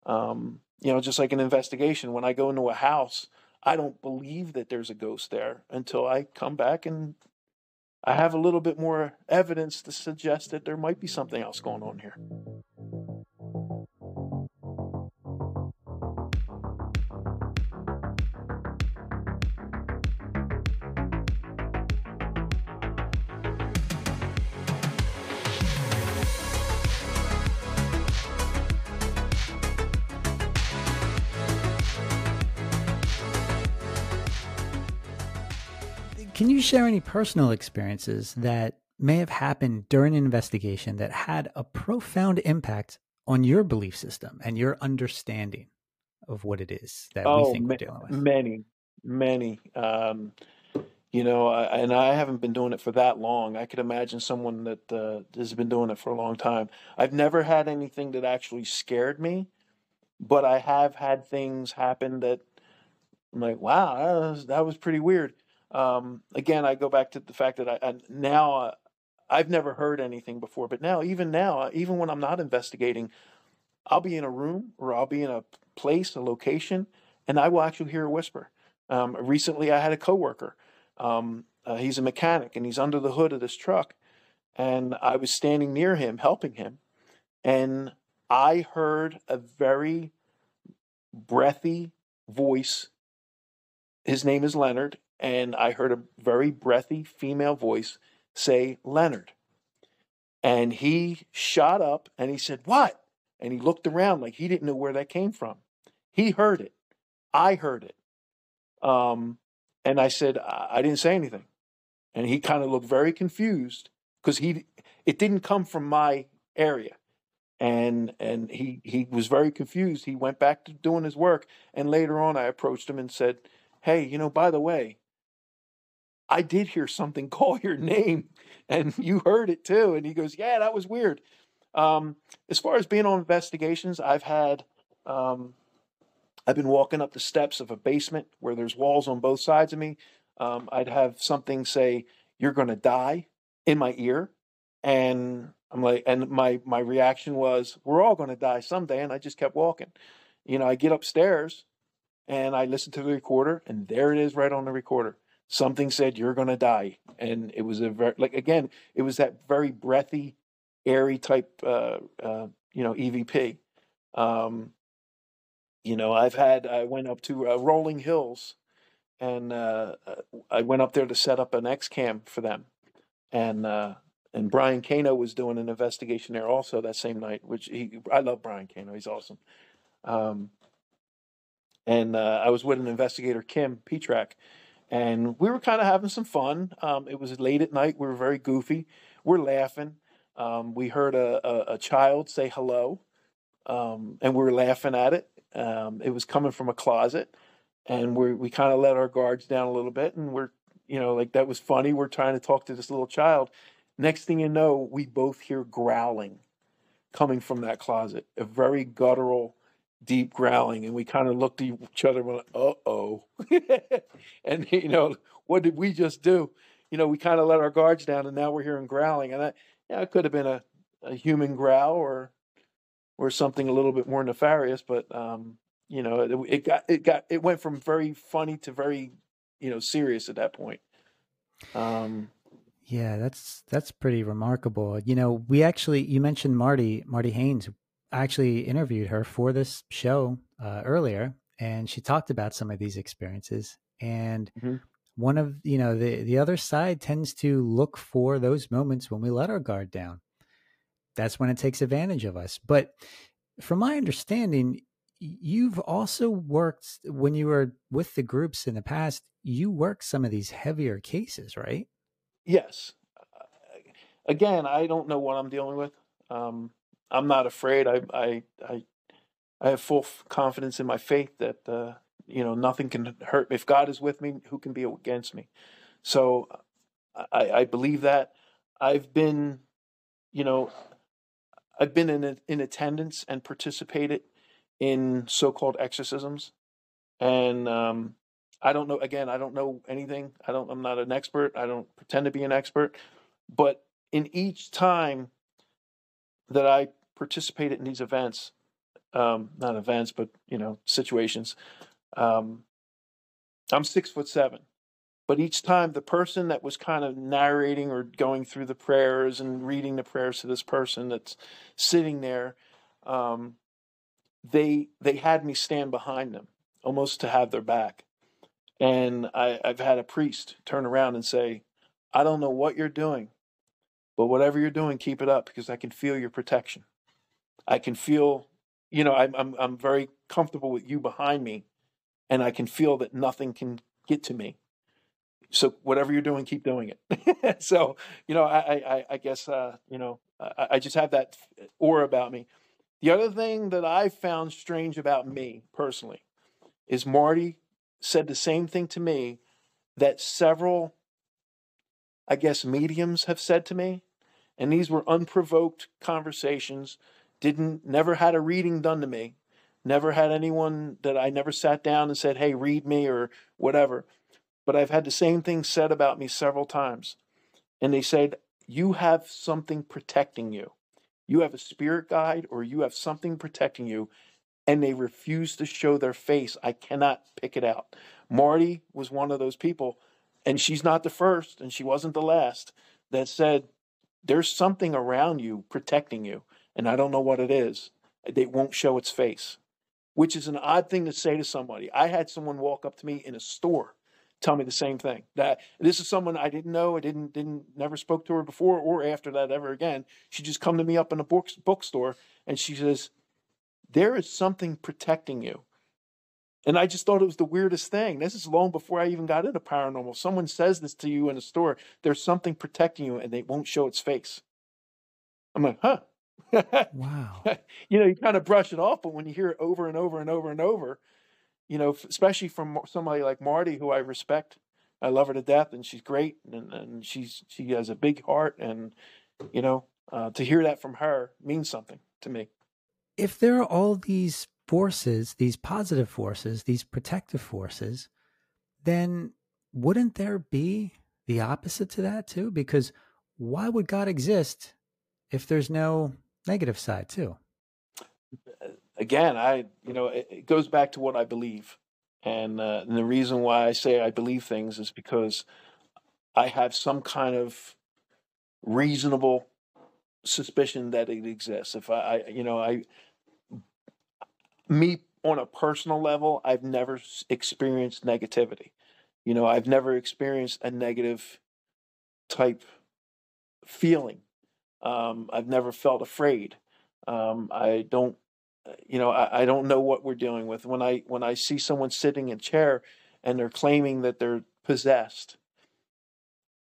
Um, you know, just like an investigation, when I go into a house, I don't believe that there's a ghost there until I come back and I have a little bit more evidence to suggest that there might be something else going on here. Can you share any personal experiences that may have happened during an investigation that had a profound impact on your belief system and your understanding of what it is that Oh, we think ma- we're dealing with? many, many. Um, you know, I, and I haven't been doing it for that long. I could imagine someone that uh, has been doing it for a long time. I've never had anything that actually scared me, but I have had things happen that I'm like, wow, that was, that was pretty weird. Um, again, I go back to the fact that I, I now uh, I've never heard anything before, but now, even now, uh, even when I'm not investigating, I'll be in a room or I'll be in a place, a location, and I will actually hear a whisper. Um, recently, I had a coworker. Um, uh, he's a mechanic and he's under the hood of this truck, and I was standing near him, helping him, and I heard a very breathy voice. His name is Leonard, and I heard a very breathy female voice say, Leonard. And he shot up and he said, What? And he looked around like he didn't know where that came from. He heard it. I heard it. Um, and I said, I, I didn't say anything. And he kind of looked very confused because he it didn't come from my area. And and he he was very confused. He went back to doing his work. And later on I approached him and said, Hey, you know, by the way, I did hear something call your name and you heard it too. And he goes, Yeah, that was weird. Um, as far as being on investigations, I've had, um, I've been walking up the steps of a basement where there's walls on both sides of me. Um, I'd have something say, You're going to die in my ear. And I'm like, and my, my reaction was, We're all going to die someday. And I just kept walking. You know, I get upstairs and I listen to the recorder, and there it is right on the recorder something said you're going to die. And it was a very like again it was that very breathy airy type uh, uh, you know evp um, you know i've had i went up to uh, rolling hills and uh, uh, i went up there to set up an x cam for them. And uh, and Brian Cano was doing an investigation there also that same night which he i love Brian Cano he's awesome. Um, and i was with an investigator kim petrak and we were kind of having some fun. Um, it was late at night. We were very goofy. We're laughing. Um, we heard a, a, a child say hello, um, and we were laughing at it. Um, it was coming from a closet, and we we kind of let our guards down a little bit, and we're you know like that was funny. We're trying to talk to this little child. Next thing you know, we both hear growling coming from that closet, a very guttural deep growling, and we kind of looked at each other and went, "Uh oh," and you know, what did we just do? You know, we kind of let our guards down, and now we're hearing growling, and that, yeah, it could have been a, a human growl or or something a little bit more nefarious, but um, you know, it, it got it got it went from very funny to very you know serious at that point. Um, Yeah, that's that's pretty remarkable. You know, we actually you mentioned Marty Marty Haynes. I actually interviewed her for this show uh, earlier, and she talked about some of these experiences. And Mhm. one of you know the the other side tends to look for those moments when we let our guard down. That's when it takes advantage of us. But from my understanding, you've also worked when you were with the groups in the past. You worked some of these heavier cases, right? Yes. Again, I don't know what I'm dealing with. Um, I'm not afraid. I, I, I, I have full confidence in my faith that uh, you know nothing can hurt me. If God is with me, who can be against me? So I, I believe that. I've been, you know, I've been in in attendance and participated in so-called exorcisms, and um, I don't know. Again, I don't know anything. I don't. I'm not an expert. I don't pretend to be an expert. But in each time that I participated in these events, um, not events, but you know, situations, um, I'm six foot seven. But each time, the person that was kind of narrating or going through the prayers and reading the prayers to this person that's sitting there, um, they they had me stand behind them, almost to have their back. And I, I've had a priest turn around and say, "I don't know what you're doing, but whatever you're doing, keep it up because I can feel your protection. I can feel, you know, I'm I'm I'm very comfortable with you behind me, and I can feel that nothing can get to me." so whatever you're doing, keep doing it. so you know, I I, I guess uh, you know I, I just have that aura about me. The other thing that I found strange about me personally is Marty said the same thing to me that several, I guess, mediums have said to me. And these were unprovoked conversations, didn't, never had a reading done to me, never had anyone that I never sat down and said, hey, read me or whatever. But I've had the same thing said about me several times. And they said, you have something protecting you. You have a spirit guide or you have something protecting you, and they refuse to show their face. I cannot pick it out. Marty was one of those people, and she's not the first, and she wasn't the last, that said, There's something around you protecting you, and I don't know what it is. It won't show its face, which is an odd thing to say to somebody. I had someone walk up to me in a store tell me the same thing. That this is someone I didn't know, I didn't didn't never spoke to her before or after that ever again. She just come to me up in a book bookstore and she says, "There is something protecting you." And I just thought it was the weirdest thing. This is long before I even got into paranormal. Someone says this to you in a store, there's something protecting you and they won't show its face. I'm like, huh. Wow. you know, you kind of brush it off, but when you hear it over and over and over and over, you know, especially from somebody like Marty, who I respect. I love her to death, and she's great, and, and she's she has a big heart, and you know, uh, to hear that from her means something to me. If there are all these forces, these positive forces, these protective forces, then wouldn't there be the opposite to that too? Because why would God exist if there's no negative side too? again, I you know it, it goes back to what I believe, and, uh, and the reason why I say I believe things is because I have some kind of reasonable suspicion that it exists. If I, I you know, I me on a personal level, I've never experienced negativity. You know, I've never experienced a negative type feeling. Um, I've never felt afraid. Um, I don't you know, I, I don't know what we're dealing with. When I when I see someone sitting in a chair and they're claiming that they're possessed,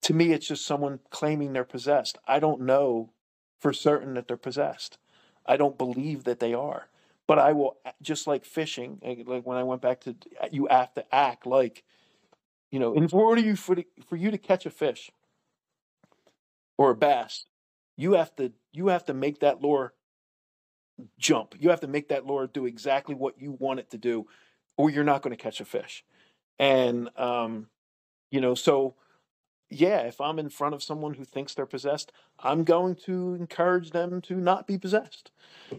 to me it's just someone claiming they're possessed. I don't know for certain that they're possessed. I don't believe that they are. But I will just like fishing, eh, like when I went back to you have to act like, you know, in order you for for you to catch a fish or a bass, you have to you have to make that lure jump. You have to make that lure do exactly what you want it to do, or you're not going to catch a fish. And um, you know, so yeah, if I'm in front of someone who thinks they're possessed, I'm going to encourage them to not be possessed.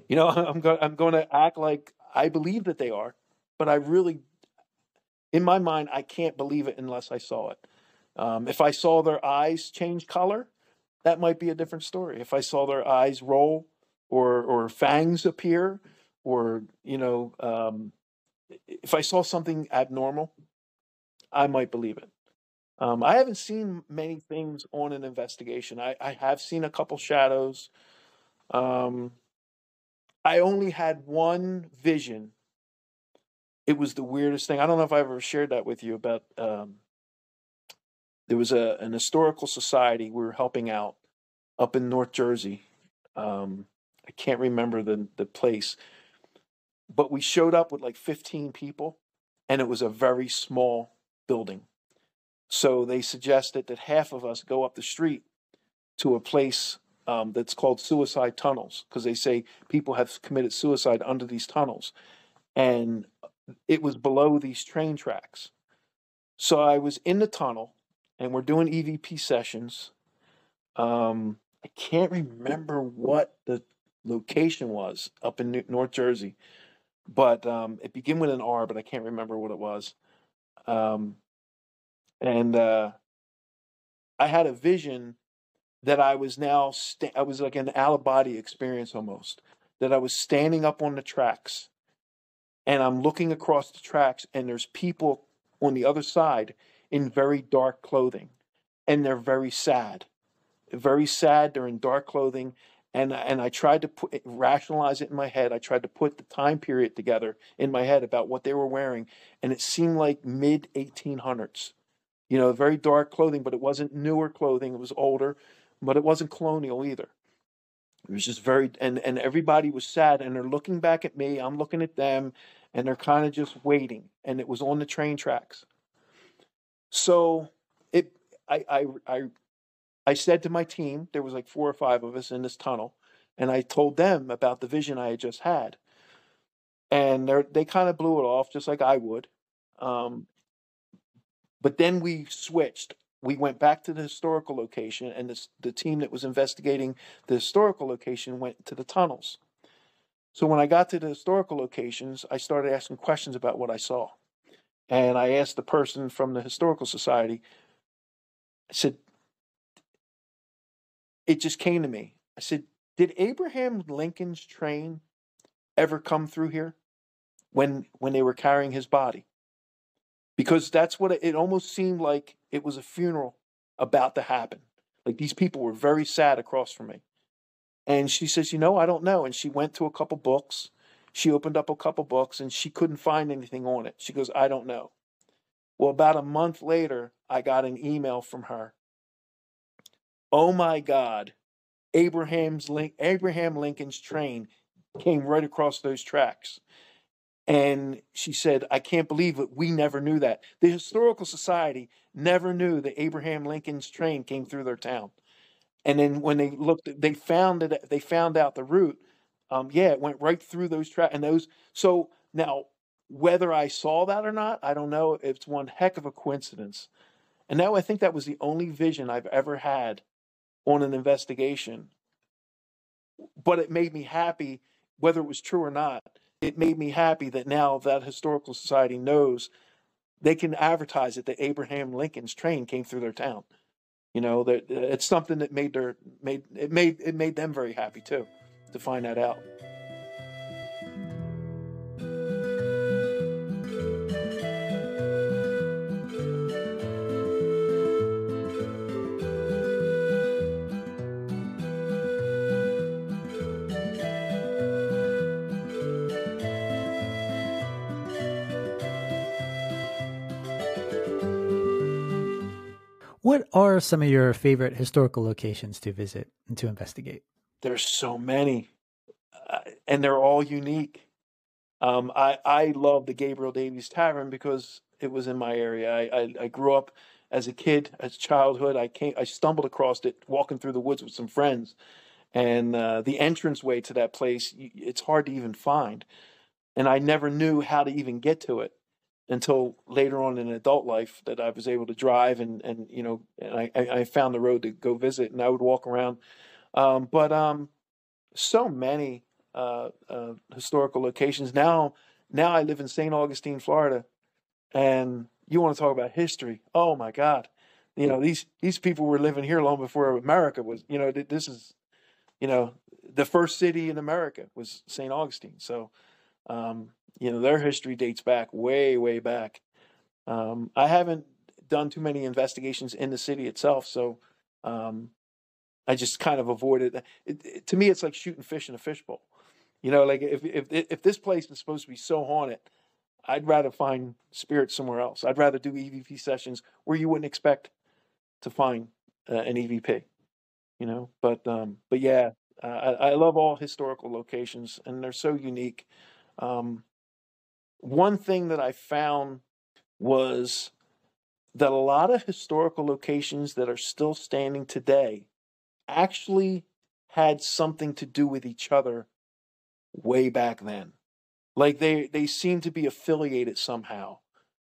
You know, I'm going I'm going to act like I believe that they are, but I really, in my mind, I can't believe it unless I saw it. Um, if I saw their eyes change color, that might be a different story. If I saw their eyes roll or or fangs appear, or you know, um, if I saw something abnormal, I might believe it. Um, I haven't seen many things on an investigation. I, I have seen a couple shadows. Um, I only had one vision. It was the weirdest thing. I don't know if I ever shared that with you about. Um, there was a an historical society we were helping out up in North Jersey, um, I can't remember the the place, but we showed up with like 15 people, and it was a very small building. So they suggested that half of us go up the street to a place um, that's called suicide tunnels because they say people have committed suicide under these tunnels, and it was below these train tracks. So I was in the tunnel, and we're doing EVP sessions. Um, I can't remember what the location was up in New- North Jersey, but um, it began with an R, but I can't remember what it was. Um, and uh, I had a vision that I was now sta- I was like an out of body experience almost. That I was standing up on the tracks, and I'm looking across the tracks, and there's people on the other side in very dark clothing, and they're very sad, very sad. They're in dark clothing, and and I tried to put rationalize it in my head. I tried to put the time period together in my head about what they were wearing, and it seemed like mid 1800s. You know, very dark clothing, but it wasn't newer clothing. It was older, but it wasn't colonial either. It was just very, and and everybody was sad, and they're looking back at me. I'm looking at them, and they're kind of just waiting. And it was on the train tracks. So it, I, I, I, I said to my team, there was like four or five of us in this tunnel, and I told them about the vision I had just had, and they they kind of blew it off just like I would. Um, but then we switched. We went back to the historical location, and this, the team that was investigating the historical location went to the tunnels. So when I got to the historical locations, I started asking questions about what I saw. And I asked the person from the Historical Society, I said, it just came to me. I said, did Abraham Lincoln's train ever come through here when when they were carrying his body? Because that's what it, it almost seemed like it was a funeral about to happen. Like these people were very sad across from me. And she says, You know, I don't know. And she went to a couple books. She opened up a couple books and she couldn't find anything on it. She goes, I don't know. Well, about a month later, I got an email from her. Oh my God, Abraham's Link, Abraham Lincoln's train came right across those tracks. And she said, I can't believe it. We never knew that. The Historical Society never knew that Abraham Lincoln's train came through their town. And then when they looked, they found it. They found out the route. Um, yeah, it went right through those tracks. And those. So now, whether I saw that or not, I don't know. It's one heck of a coincidence. And now I think that was the only vision I've ever had on an investigation. But it made me happy, whether it was true or not. It made me happy that now that historical society knows they can advertise it that Abraham Lincoln's train came through their town. You know, that it's something that made their made it made it made them very happy too to find that out. What are some of your favorite historical locations to visit and to investigate? There's so many, uh, and they're all unique. Um, I I love the Gabriel Daveis Tavern because it was in my area. I, I, I grew up as a kid, as childhood. I came, I stumbled across it walking through the woods with some friends, and uh, the entranceway to that place it's hard to even find, and I never knew how to even get to it until later on in adult life that I was able to drive and and you know and I I found the road to go visit and I would walk around, um, but um, so many uh, uh, historical locations now. Now I live in St. Augustine, Florida, and you want to talk about history? Oh my God! You know these these people were living here long before America was. You know this is, you know, the first city in America was St. Augustine. So. Um, you know, their history dates back way, way back. Um, I haven't done too many investigations in the city itself, so um, I just kind of avoided. It, it, to me, it's like shooting fish in a fishbowl. You know, like if if if this place is supposed to be so haunted, I'd rather find spirits somewhere else. I'd rather do EVP sessions where you wouldn't expect to find uh, an EVP. You know, but um, but yeah, uh, I, I love all historical locations, and they're so unique. Um, one thing that I found was that a lot of historical locations that are still standing today actually had something to do with each other way back then. Like they they seem to be affiliated somehow.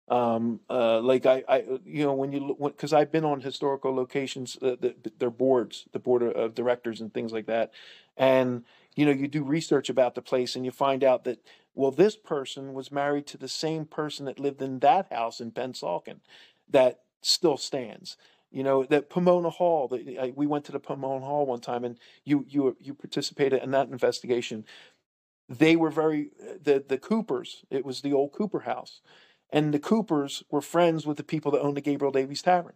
Um, uh, like I, I, you know, when you because I've been on historical locations, uh, the, their boards, the board of directors, and things like that, and you know, you do research about the place and you find out that well, this person was married to the same person that lived in that house in Pennsauken that still stands. You know that Pomona Hall. The, we went to the Pomona Hall one time, and you you you participated in that investigation. They were very the the Coopers. It was the old Cooper house, and the Coopers were friends with the people that owned the Gabriel Daveis Tavern.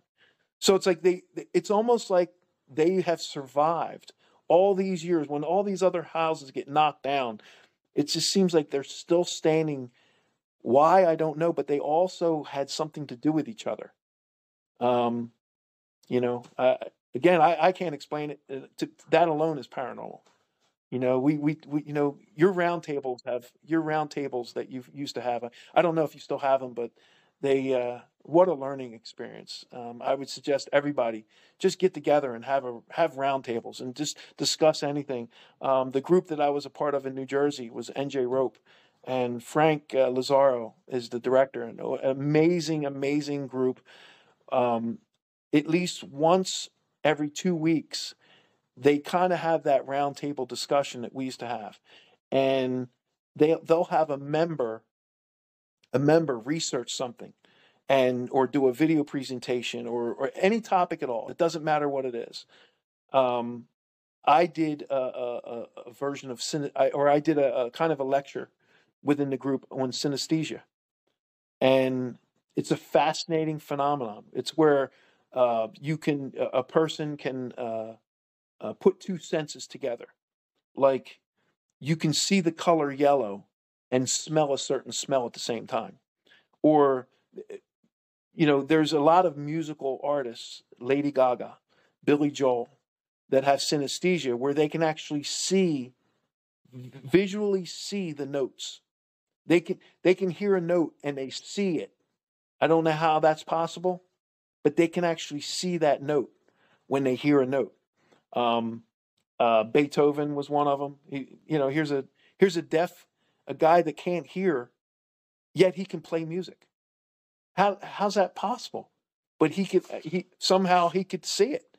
So it's like they. It's almost like they have survived all these years when all these other houses get knocked down it just seems like they're still standing. Why, I don't know, but they also had something to do with each other. Um, you know, uh, again, I, I can't explain it. Uh, to, that alone is paranormal. You know, we, we, we you know, your roundtables have your roundtables that you used to have. I don't know if you still have them, but they, uh, what a learning experience. Um, I would suggest everybody just get together and have a have roundtables and just discuss anything. Um, the group that I was a part of in New Jersey was NJROPE, and Frank uh, Lazaro is the director. An amazing, amazing group. Um, at least once every two weeks, they kind of have that roundtable discussion that we used to have, and they they'll have a member a member research something and or do a video presentation or or any topic at all. It doesn't matter what it is. Um, I did a, a, a version of or I did a, a, kind of a lecture within the group on synesthesia, and it's a fascinating phenomenon. It's where uh, you can a person can uh, uh, put two senses together, like you can see the color yellow and smell a certain smell at the same time, or eh, you know, there's a lot of musical artists, Lady Gaga, Billy Joel, that have synesthesia where they can actually see, visually see the notes. They can they can hear a note and they see it. I don't know how that's possible, but they can actually see that note when they hear a note. Um, uh, Beethoven was one of them. He, you know, here's a here's a deaf, a guy that can't hear, yet he can play music. How how's that possible? But he could uh, he somehow he could see it,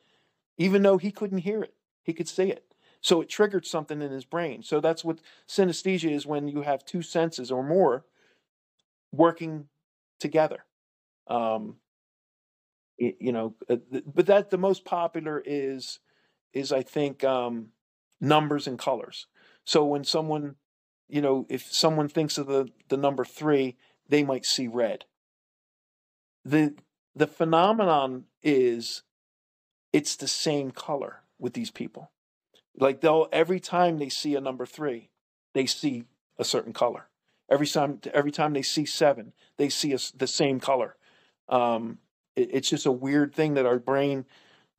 even though he couldn't hear it. He could see it. So it triggered something in his brain. So that's what synesthesia is when you have two senses or more working together. Um, you know, uh, but that the most popular is is I think um, numbers and colors. So when someone, you know, if someone thinks of the the number three, they might see red the the phenomenon is it's the same color with these people. Like they'll every time they see a number three, they see a certain color. Every time every time they see seven, they see a, the same color. Um, it, it's just a weird thing that our brain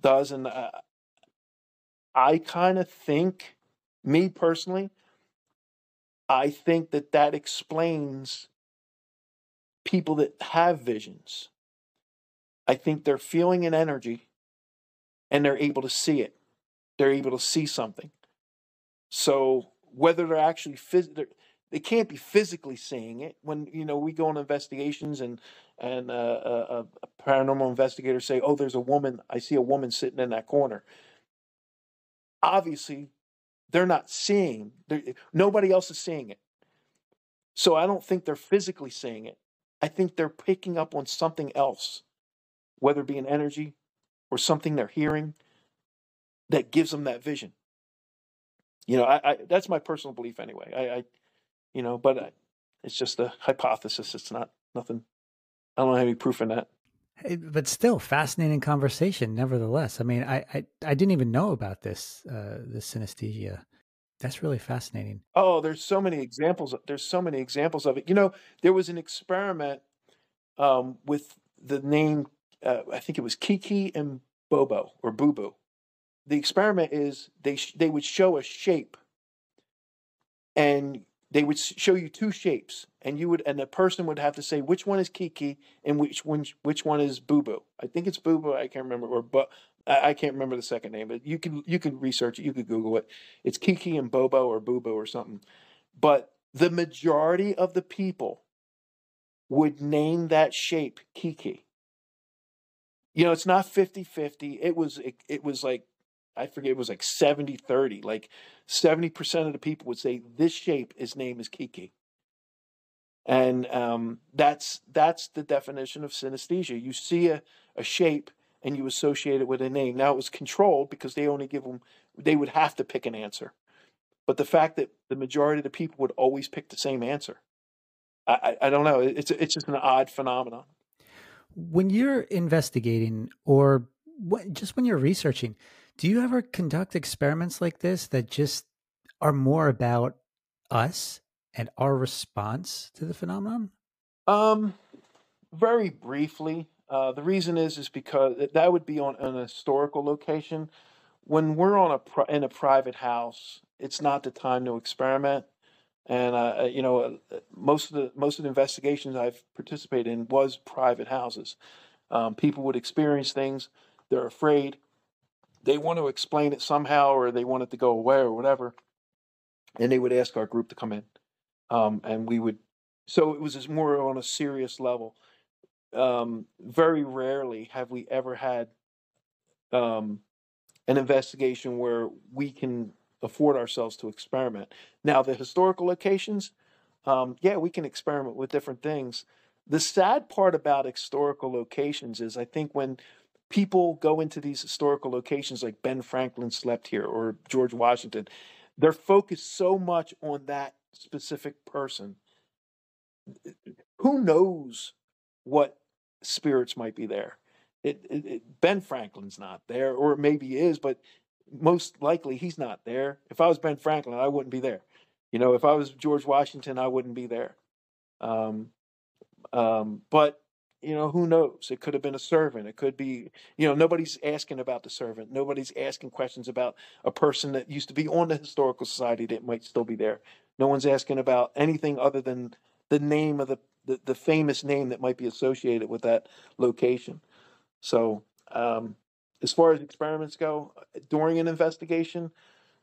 does, and uh, I kind of think, me personally, I think that that explains people that have visions I think they're feeling an energy and they're able to see it. They're able to see something. So whether they're actually phys- they're, they can't be physically seeing it. When you know we go on investigations and and uh, a, a paranormal investigator say, "Oh, there's a woman. I see a woman sitting in that corner." Obviously, they're not seeing. They're, nobody else is seeing it. So I don't think they're physically seeing it. I think they're picking up on something else whether it be an energy or something they're hearing that gives them that vision. You know, I, I that's my personal belief anyway. I, I you know, but I, it's just a hypothesis. It's not nothing. I don't have any proof in that. But still, fascinating conversation. Nevertheless, I mean, I I, I didn't even know about this uh, this synesthesia. That's really fascinating. Oh, there's so many examples. There's so many examples of it. You know, there was an experiment um, with the name uh, I think it was Kiki and Bobo or Boo Boo. The experiment is they sh- they would show a shape, and they would show you two shapes, and you would and the person would have to say which one is Kiki and which one which one is Boo Boo. I think it's Boo Boo. I can't remember or but I, can't remember the second name, but you can you can research it. You could Google it. It's Kiki and Bobo or Boo Boo or something. But the majority of the people would name that shape Kiki you know, it's not 50-50. It was it, it was like I forget it was like 70-30. Like 70% of the people would say this shape his name is Kiki. And um, that's that's the definition of synesthesia. You see a, a shape and you associate it with a name. Now it was controlled because they only give them they would have to pick an answer. But the fact that the majority of the people would always pick the same answer, I, I, I don't know. It's it's just an odd phenomenon when you're investigating or just when you're researching, do you ever conduct experiments like this that just are more about us and our response to the phenomenon? Um, very briefly. Uh, the reason is is because that would be on an historical location. When we're on a pri- in a private house, it's not the time to experiment. And uh, uh you know, uh, most of the most of the investigations I've participated in was private houses. Um, people would experience things. They're afraid. They want to explain it somehow, or they want it to go away, or whatever. And they would ask our group to come in, um, and we would. So it was more on a serious level. Um, very rarely have we ever had um, an investigation where we can afford ourselves to experiment. Now, the historical locations, um, yeah, we can experiment with different things. The sad part about historical locations is I think when people go into these historical locations like Ben Franklin slept here or George Washington, they're focused so much on that specific person. Who knows what spirits might be there? It, it, it, ben Franklin's not there, or maybe he is, but most likely he's not there. If I was Ben Franklin, I wouldn't be there. You know, if I was George Washington, I wouldn't be there. Um, um, but you know, who knows? It could have been a servant. It could be, you know, nobody's asking about the servant. Nobody's asking questions about a person that used to be on the historical society that might still be there. No one's asking about anything other than the name of the the, the famous name that might be associated with that location. So, um, as far as experiments go, during an investigation,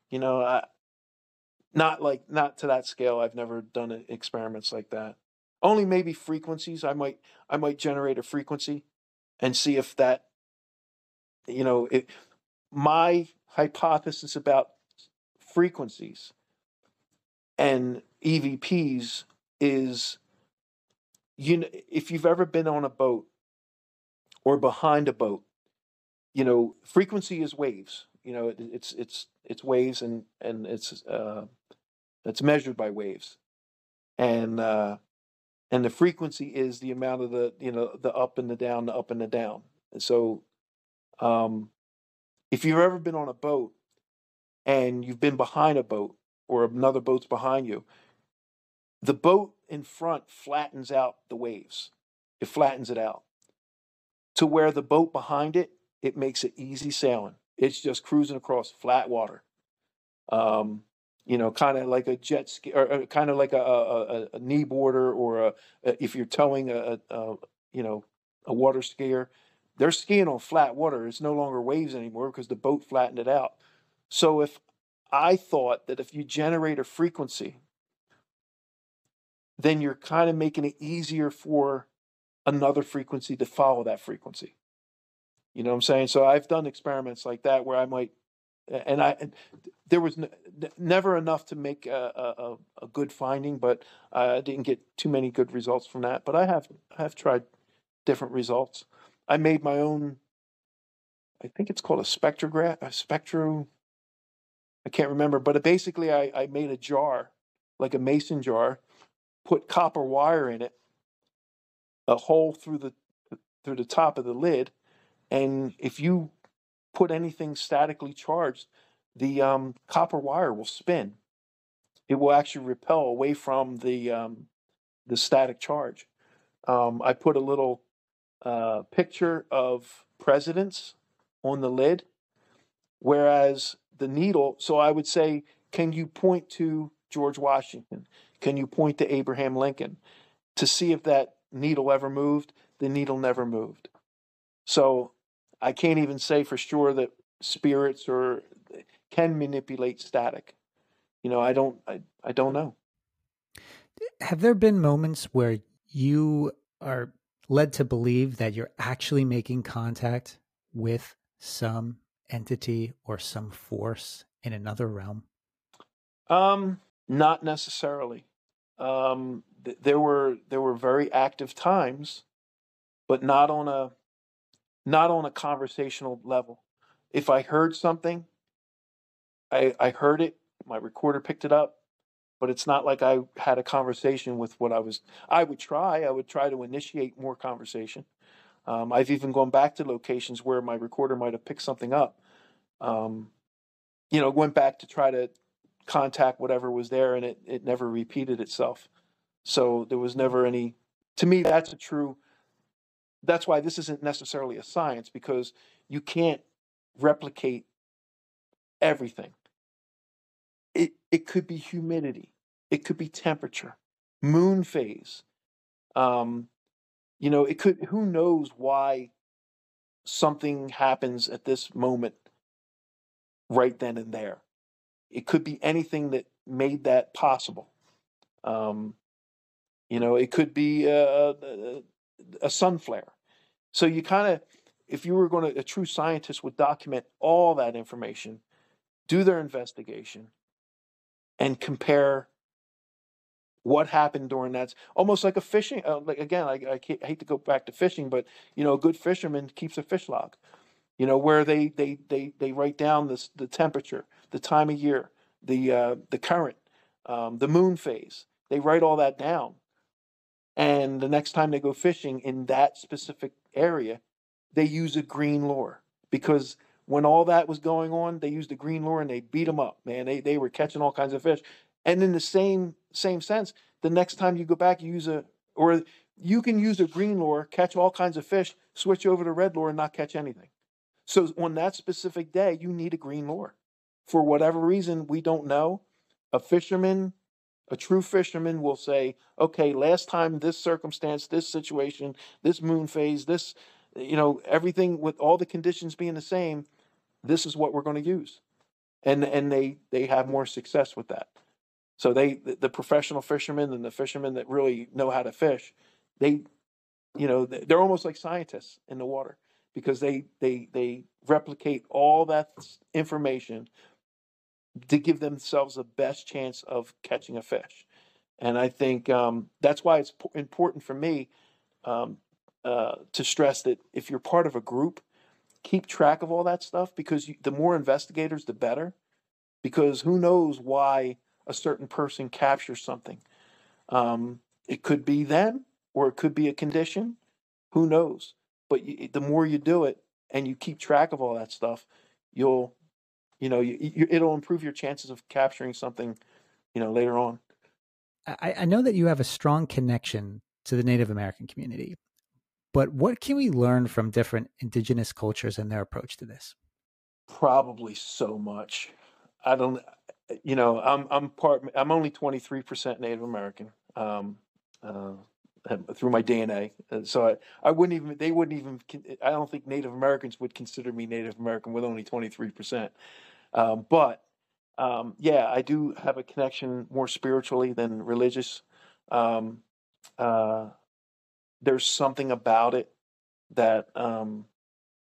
you know, I, not like not to that scale. I've never done experiments like that. Only maybe frequencies. I might I might generate a frequency and see if that you know, it, my hypothesis about frequencies and EVPs is you know, if you've ever been on a boat or behind a boat, you know, frequency is waves. You know, it, it's it's it's waves and and it's uh, it's measured by waves, and uh, and the frequency is the amount of the you know the up and the down, the up and the down. And so, um, if you've ever been on a boat and you've been behind a boat or another boat's behind you, the boat in front flattens out the waves. It flattens it out to where the boat behind it it makes it easy sailing. It's just cruising across flat water. Um, you know, kind of like a jet ski, or, uh, or kind of like a, a, a, knee boarder, or a, if you're towing a, a, you know a water skier, they're skiing on flat water. It's no longer waves anymore because the boat flattened it out. So if I thought that if you generate a frequency, then you're kind of making it easier for another frequency to follow that frequency. You know what I'm saying? So I've done experiments like that where I might, and I, there was never enough to make a, a, a good finding, but I didn't get too many good results from that. But I have, I have tried different results. I made my own, I think it's called a spectrograph, a spectro, I can't remember, but uh, basically I, I made a jar, like a mason jar, put copper wire in it, a hole through the through the top of the lid, and if you put anything statically charged, the um, copper wire will spin. It will actually repel away from the um, the static charge. Um, I put a little uh, picture of presidents on the lid, whereas the needle. So I would say, can you point to George Washington? Can you point to Abraham Lincoln to see if that needle ever moved? The needle never moved. So I can't even say for sure that spirits or can manipulate static. You know, I don't I, I don't know. Have there been moments where you are led to believe that you're actually making contact with some entity or some force in another realm? Um, not necessarily. Um, th- there were there were very active times, but not on a not on a conversational level. If I heard something, I, I heard it, my recorder picked it up, but it's not like I had a conversation with what I was. I would try, I would try to initiate more conversation. Um, I've even gone back to locations where my recorder might have picked something up. Um, you know, went back to try to contact whatever was there, and it, it never repeated itself. So there was never any. To me, that's a true that's why this isn't necessarily a science because you can't replicate everything. It it could be humidity, it could be temperature, moon phase. Um, you know, it could. Who knows why something happens at this moment, right then and there. It could be anything that made that possible. Um, you know, it could be a, a, a sun flare. So you kind of, if you were going to, a true scientist would document all that information, do their investigation, and compare what happened during that. Almost like a fishing. Uh, like again, I, I, hate to go back to fishing, but you know, a good fisherman keeps a fish log. You know, where they they they they write down this the temperature, the time of year, the uh, the current, um, the moon phase. They write all that down, and the next time they go fishing in that specific area, they use a green lure because when all that was going on, they used a green lure and they beat them up. Man, they they were catching all kinds of fish. And in the same same sense, the next time you go back, you use a or you can use a green lure, catch all kinds of fish, switch over to red lure and not catch anything. So on that specific day, you need a green lure. For whatever reason, we don't know. A fisherman, a true fisherman will say, okay, last time this circumstance, this situation, this moon phase, this, you know, everything with all the conditions being the same, this is what we're going to use. And and they they have more success with that. So they the, professional fishermen and the fishermen that really know how to fish, they you know, they're almost like scientists in the water because they they they replicate all that information to give themselves the best chance of catching a fish. And I think um, that's why it's important for me um, uh, to stress that if you're part of a group, keep track of all that stuff because you, the more investigators, the better. Because who knows why a certain person captures something. Um, it could be them or it could be a condition. Who knows? But you, the more you do it and you keep track of all that stuff, you'll, you know, you, you, it'll improve your chances of capturing something, you know, later on. I, I know that you have a strong connection to the Native American community, but what can we learn from different indigenous cultures and their approach to this? Probably so much. I don't you know, I'm I'm part. I'm only 23 percent Native American um, uh, through my DNA. So I, I wouldn't even. They wouldn't even. I don't think Native Americans would consider me Native American with only 23 percent. Um, but um, yeah, I do have a connection more spiritually than religious. Um, uh, there's something about it that um,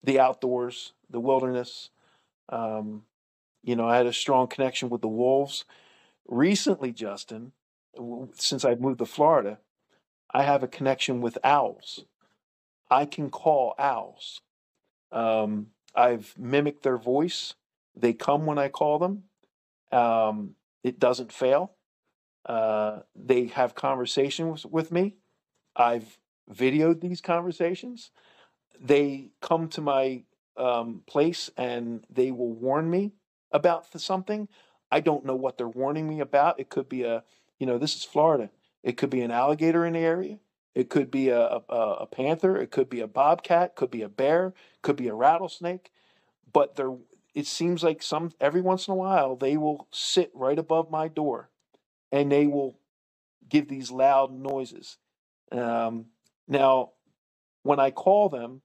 the outdoors, the wilderness. Um, you know, I had a strong connection with the Wolves. Recently, Justin, since I've moved to Florida, I have a connection with owls. I can call owls. Um, I've mimicked their voice. They come when I call them. Um, it doesn't fail. Uh, they have conversations with me. I've videoed these conversations. They come to my um, place and they will warn me about something. I don't know what they're warning me about. It could be a, you know, this is Florida. It could be an alligator in the area. It could be a, a, a panther. It could be a bobcat. Could be a bear. Could be a rattlesnake. But there, it seems like some every once in a while they will sit right above my door, and they will give these loud noises. Um, now, when I call them,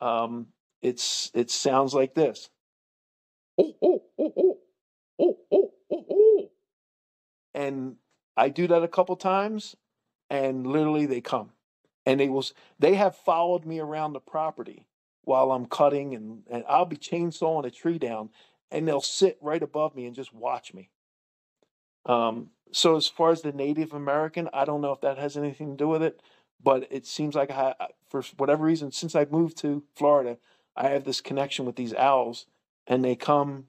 um, it's it sounds like this oh, oh, oh, oh, oh, oh, oh, oh. And I do that a couple times, and literally they come. And they will they have followed me around the property while I'm cutting and, and I'll be chainsawing a tree down and they'll sit right above me and just watch me. Um, so as far as the Native American, I don't know if that has anything to do with it, but it seems like I, for whatever reason, since I moved to Florida, I have this connection with these owls and they come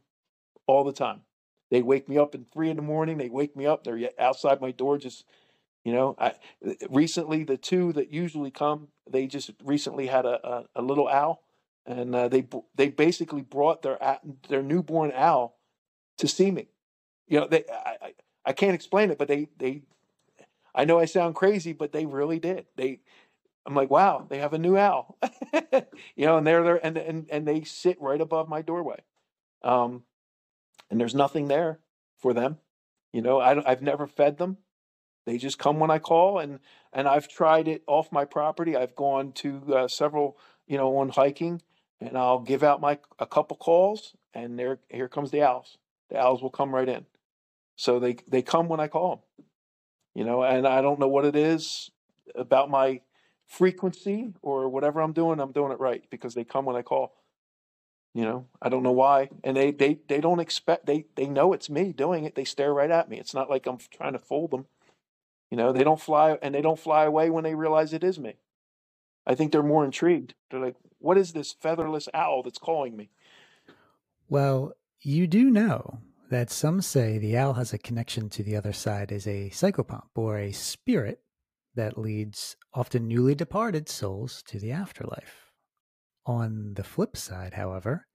all the time. They wake me up in three in the morning. They wake me up. They're outside my door, just you know. I recently the two that usually come, they just recently had a a, a little owl, and uh, they they basically brought their their newborn owl to see me. You know, they I, I, can't explain it, but they they I know I sound crazy, but they really did. They I'm like, wow, they have a new owl, you know, and they're there and, and, and they sit right above my doorway. Um, and there's nothing there for them. You know, I, I've never fed them. They just come when I call, and and I've tried it off my property. I've gone to uh, several, you know, on hiking, and I'll give out my a couple calls, and there here comes the owls. The owls will come right in. So they they come when I call them. You know, and I don't know what it is about my frequency or whatever I'm doing. I'm doing it right because they come when I call. You know, I don't know why, and they they they don't expect they they know it's me doing it. They stare right at me. It's not like I'm trying to fool them. You know, they don't fly and they don't fly away when they realize it is me. I think they're more intrigued. They're like, "What is this featherless owl that's calling me?" Well, you do know that some say the owl has a connection to the other side as a psychopomp or a spirit that leads often newly departed souls to the afterlife. On the flip side, however,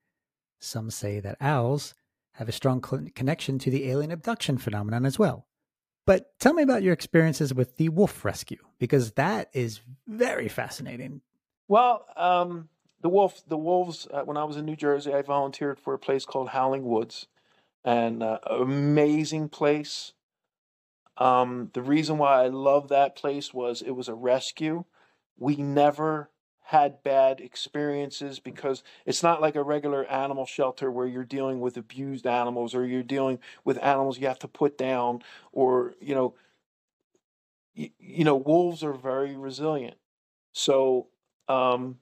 some say that owls have a strong connection to the alien abduction phenomenon as well. But tell me about your experiences with the wolf rescue, because that is very fascinating. Well, um, the wolf, the wolves. Uh, when I was in New Jersey, I volunteered for a place called Howling Woods, and uh, amazing place. Um, the reason why I love that place was it was a rescue. We never had bad experiences because it's not like a regular animal shelter where you're dealing with abused animals or you're dealing with animals you have to put down or you know you, you know wolves are very resilient. So um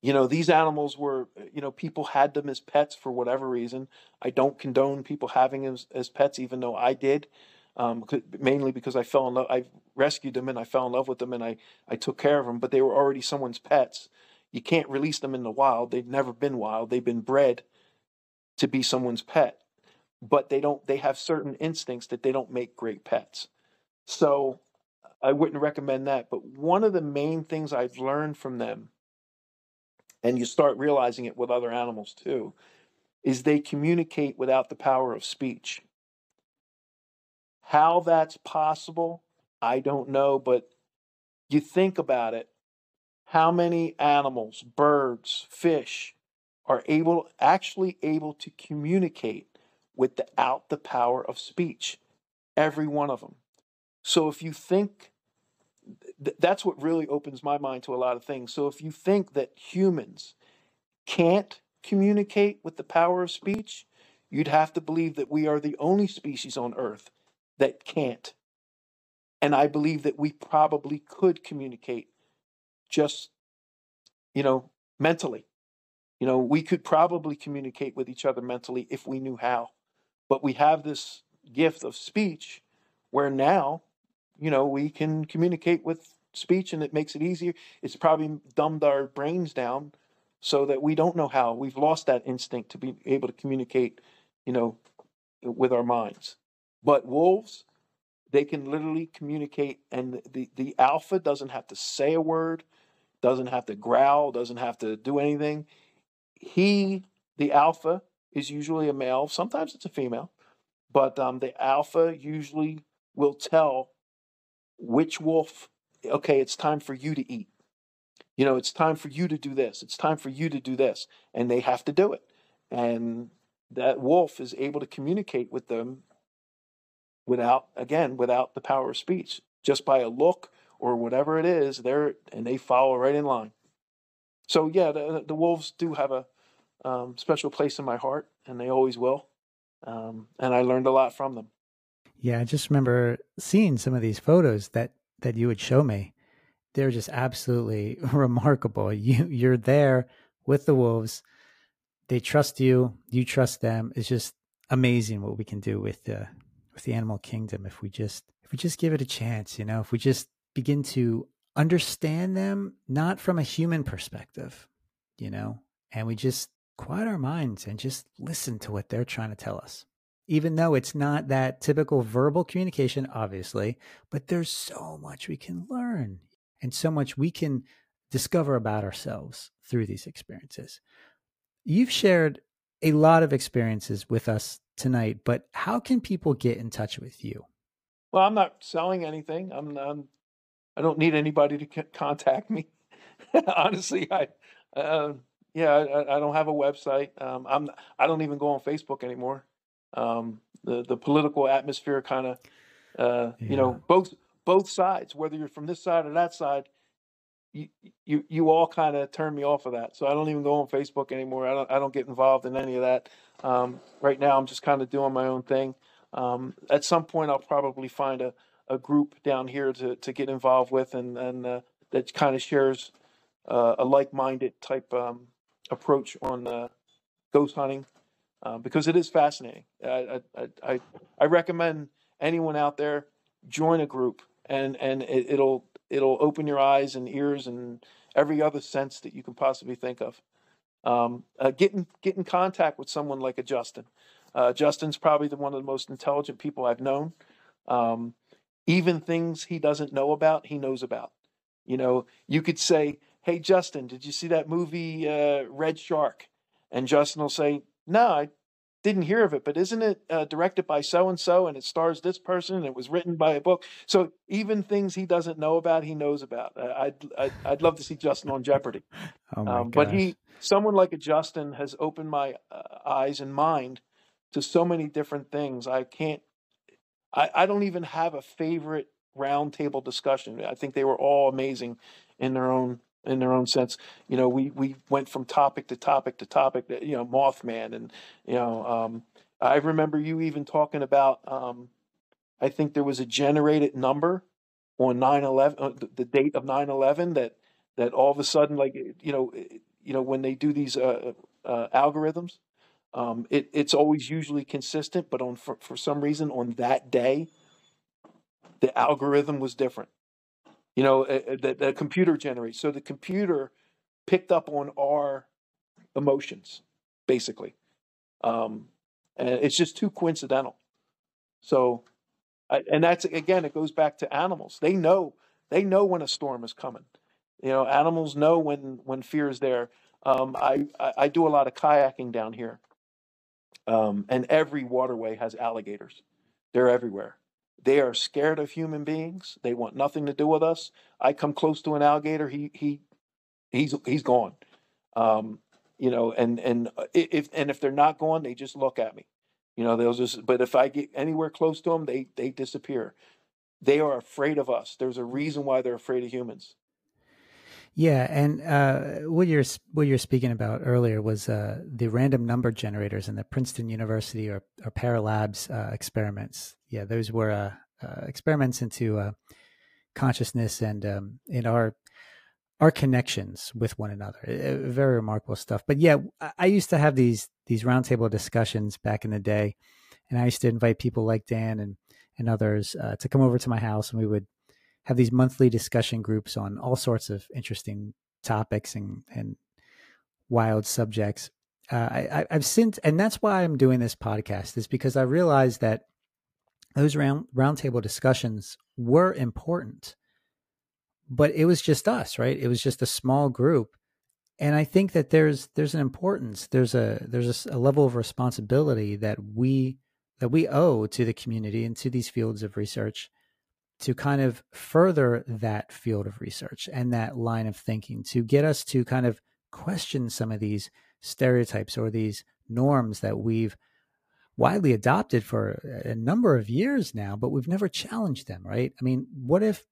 you know these animals were you know people had them as pets for whatever reason. I don't condone people having them as, as pets even though i did um, mainly because I fell in love. I rescued them and I fell in love with them and I, I took care of them, but they were already someone's pets. You can't release them in the wild. They've never been wild. They've been bred to be someone's pet, but they don't. They have certain instincts that they don't make great pets. So I wouldn't recommend that. But one of the main things I've learned from them, and you start realizing it with other animals too, is they communicate without the power of speech. How that's possible, I don't know, but you think about it. How many animals, birds, fish are able actually able to communicate without the power of speech? Every one of them. So if you think th- that's what really opens my mind to a lot of things. So if you think that humans can't communicate with the power of speech, you'd have to believe that we are the only species on earth that can't. And I believe that we probably could communicate just, you know, mentally. You know, we could probably communicate with each other mentally if we knew how. But we have this gift of speech where now, you know, we can communicate with speech and it makes it easier. It's probably dumbed our brains down so that we don't know how. We've lost that instinct to be able to communicate, you know, with our minds. But wolves, they can literally communicate, and the, the alpha doesn't have to say a word, doesn't have to growl, doesn't have to do anything. He, the alpha, is usually a male. Sometimes it's a female, but um, the alpha usually will tell which wolf, okay, it's time for you to eat. You know, it's time for you to do this. It's time for you to do this. And they have to do it. And that wolf is able to communicate with them without again without the power of speech. Just by a look or whatever it is there and they follow right in line. So yeah the, the wolves do have a um, special place in my heart and they always will. Um, and i learned a lot from them. Yeah i just remember seeing some of these photos that that you would show me. They're just absolutely remarkable. You you're there with the wolves. They trust you. You trust them. It's just amazing what we can do with uh, with the animal kingdom if we just if we just give it a chance, you know, if we just begin to understand them not from a human perspective, you know, and we just quiet our minds and just listen to what they're trying to tell us. Even though it's not that typical verbal communication, obviously, but there's so much we can learn and so much we can discover about ourselves through these experiences. You've shared a lot of experiences with us tonight, but how can people get in touch with you? Well, I'm not selling anything. I'm, I'm I don't need anybody to c- contact me. Honestly, I uh, yeah, I, I don't have a website. Um, I'm I don't even go on Facebook anymore. Um, the the political atmosphere kind of uh, you know both both sides, whether you're from this side or that side, you you you all kind of turn me off of that. So I don't even go on Facebook anymore. I don't I don't get involved in any of that. Um, right now, I'm just kind of doing my own thing. Um, at some point, I'll probably find a, a group down here to, to get involved with, and and uh, that kind of shares uh, a like-minded type um, approach on uh, ghost hunting uh, because it is fascinating. I, I, I, I I recommend anyone out there join a group, and and it, it'll it'll open your eyes and ears and every other sense that you can possibly think of. Um, uh, get in get in contact with someone like a Justin. Uh, Justin's probably the one of the most intelligent people I've known. Um, even things he doesn't know about, he knows about. You know, you could say, "Hey, Justin, did you see that movie uh, Red Shark?" And Justin will say, "No, I didn't hear of it, but isn't it uh, directed by so and so, and it stars this person, and it was written by a book?" So even things he doesn't know about, he knows about. Uh, I'd, I'd I'd love to see Justin on Jeopardy. Oh my Um, but he, someone like a Justin, has opened my uh, eyes and mind to so many different things. I can't. I, I don't even have a favorite roundtable discussion. I think they were all amazing in their own in their own sense. You know, we we went from topic to topic to topic. that, You know, Mothman, and you know, um, I remember you even talking about. Um, I think there was a generated number on 9/11, uh, the, the date of 9/11 that that all of a sudden, like you know, you know, when they do these uh, uh, algorithms, um, it, it's always usually consistent, but on for, for some reason on that day, the algorithm was different. You know, uh, uh, the, the computer generates. So the computer picked up on our emotions, basically, um, and it's just too coincidental. So, I, and that's again, it goes back to animals. They know they know when a storm is coming. You know, animals know when when fear is there. Um, I, I I do a lot of kayaking down here, um, and every waterway has alligators. They're everywhere. They are scared of human beings. They want nothing to do with us. I come close to an alligator, he he he's he's gone. Um, you know, and and uh, if and if they're not gone, they just look at me. You know, they'll just. But if I get anywhere close to them, they they disappear. They are afraid of us. There's a reason why they're afraid of humans. Yeah, and uh, what you're what you're speaking about earlier was uh, the random number generators in the Princeton University or, or PEAR labs uh, experiments. Yeah, those were uh, uh, experiments into uh, consciousness and um, in our our connections with one another. Uh, very remarkable stuff. But yeah, I, I used to have these these roundtable discussions back in the day, and I used to invite people like Dan and and others uh, to come over to my house, and we would have these monthly discussion groups on all sorts of interesting topics and and wild subjects. Uh, I, I've since, and that's why I'm doing this podcast, is because I realized that those round roundtable discussions were important, but it was just us, right? It was just a small group, and I think that there's there's an importance, there's a there's a level of responsibility that we that we owe to the community and to these fields of research to kind of further that field of research and that line of thinking to get us to kind of question some of these stereotypes or these norms that we've widely adopted for a number of years now, but we've never challenged them, right? I mean, what if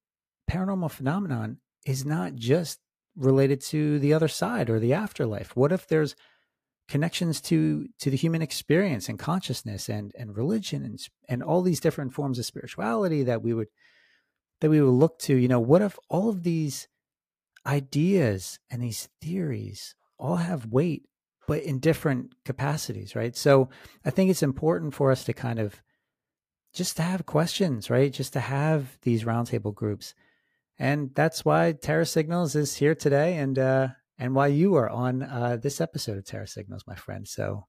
paranormal phenomenon is not just related to the other side or the afterlife? What if there's connections to to the human experience and consciousness and and religion and and all these different forms of spirituality that we would that we would look to you know what if all of these ideas and these theories all have weight but in different capacities right so i think it's important for us to kind of just to have questions right just to have these roundtable groups and that's why terra signals is here today and uh and why you are on uh this episode of terra signals my friend so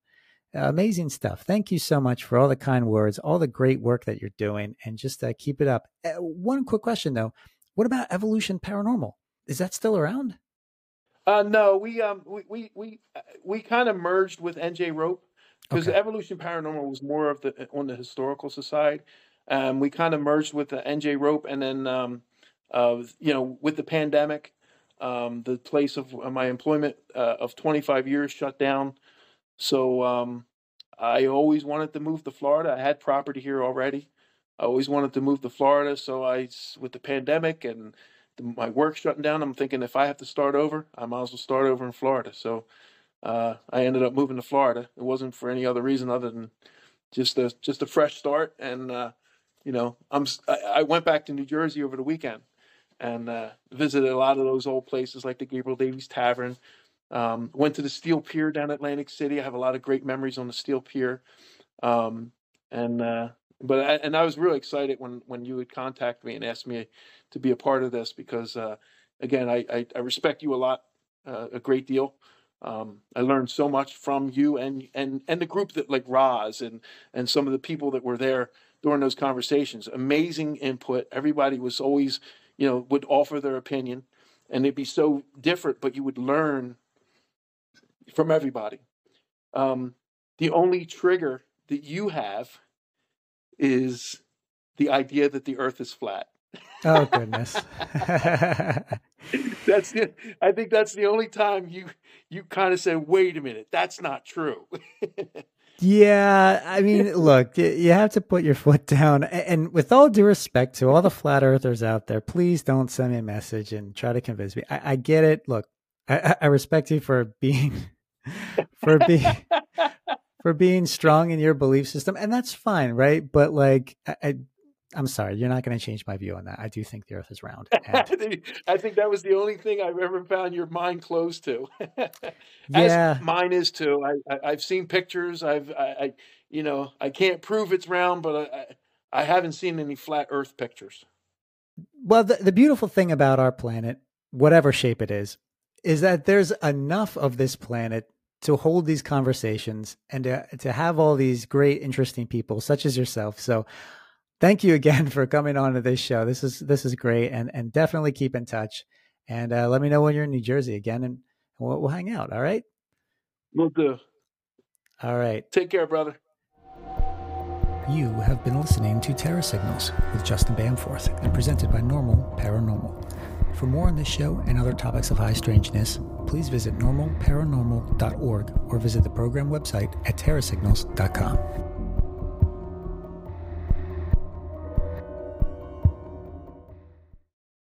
amazing stuff. Thank you so much for all the kind words, all the great work that you're doing, and just uh, keep it up. Uh, one quick question though: What about Evolution Paranormal? Is that still around? Uh, no, we um we we we, uh, we kind of merged with NJROPE because Okay. Evolution Paranormal was more of the on the historical side. Um, we kind of merged with the NJROPE, and then um, uh, you know, with the pandemic, um, the place of uh, my employment uh, of 25 years shut down. So um, I always wanted to move to Florida. I had property here already. I always wanted to move to Florida. So I, with the pandemic and my work shutting down, I'm thinking if I have to start over, I might as well start over in Florida. So uh, I ended up moving to Florida. It wasn't for any other reason other than just a just a fresh start. And uh, you know, I'm I, went back to New Jersey over the weekend and uh, visited a lot of those old places like the Gabriel Daveis Tavern. Um, went to the Steel Pier down Atlantic City. I have a lot of great memories on the Steel Pier. Um, and uh, but I, and I was really excited when when you would contact me and ask me to be a part of this because uh, again I, I, I respect you a lot uh, a great deal. Um, I learned so much from you and and and the group that like Roz and and some of the people that were there during those conversations. Amazing input. Everybody was always you know would offer their opinion, and it'd be so different, but you would learn from everybody. Um, the only trigger that you have is the idea that the earth is flat. Oh goodness. that's the, I think that's the only time you you kind of say, "Wait a minute, that's not true." yeah, I mean, look, you have to put your foot down. And with all due respect to all the flat earthers out there, please don't send me a message and try to convince me. I, I get it. Look, I, I respect you for being for being for being strong in your belief system, and that's fine, right? But like, I, I I'm sorry, you're not going to change my view on that. I do think the Earth is round. And... I think that was the only thing I've ever found your mind closed to. yeah, mine is too. I, I have seen pictures. I've I, I, you know I can't prove it's round, but I I haven't seen any flat Earth pictures. Well, the the beautiful thing about our planet, whatever shape it is, is that there's enough of this planet to hold these conversations and to, to have all these great, interesting people such as yourself. So thank you again for coming on to this show. This is, this is great and, and definitely keep in touch and uh, let me know when you're in New Jersey again and we'll, we'll hang out. All right. We'll do. All right. Take care, brother. You have been listening to Terra Signals with Justin Bamforth and presented by Normal Paranormal. For more on this show and other topics of high strangeness, please visit normalparanormal.org or visit the program website at terrasignals.com.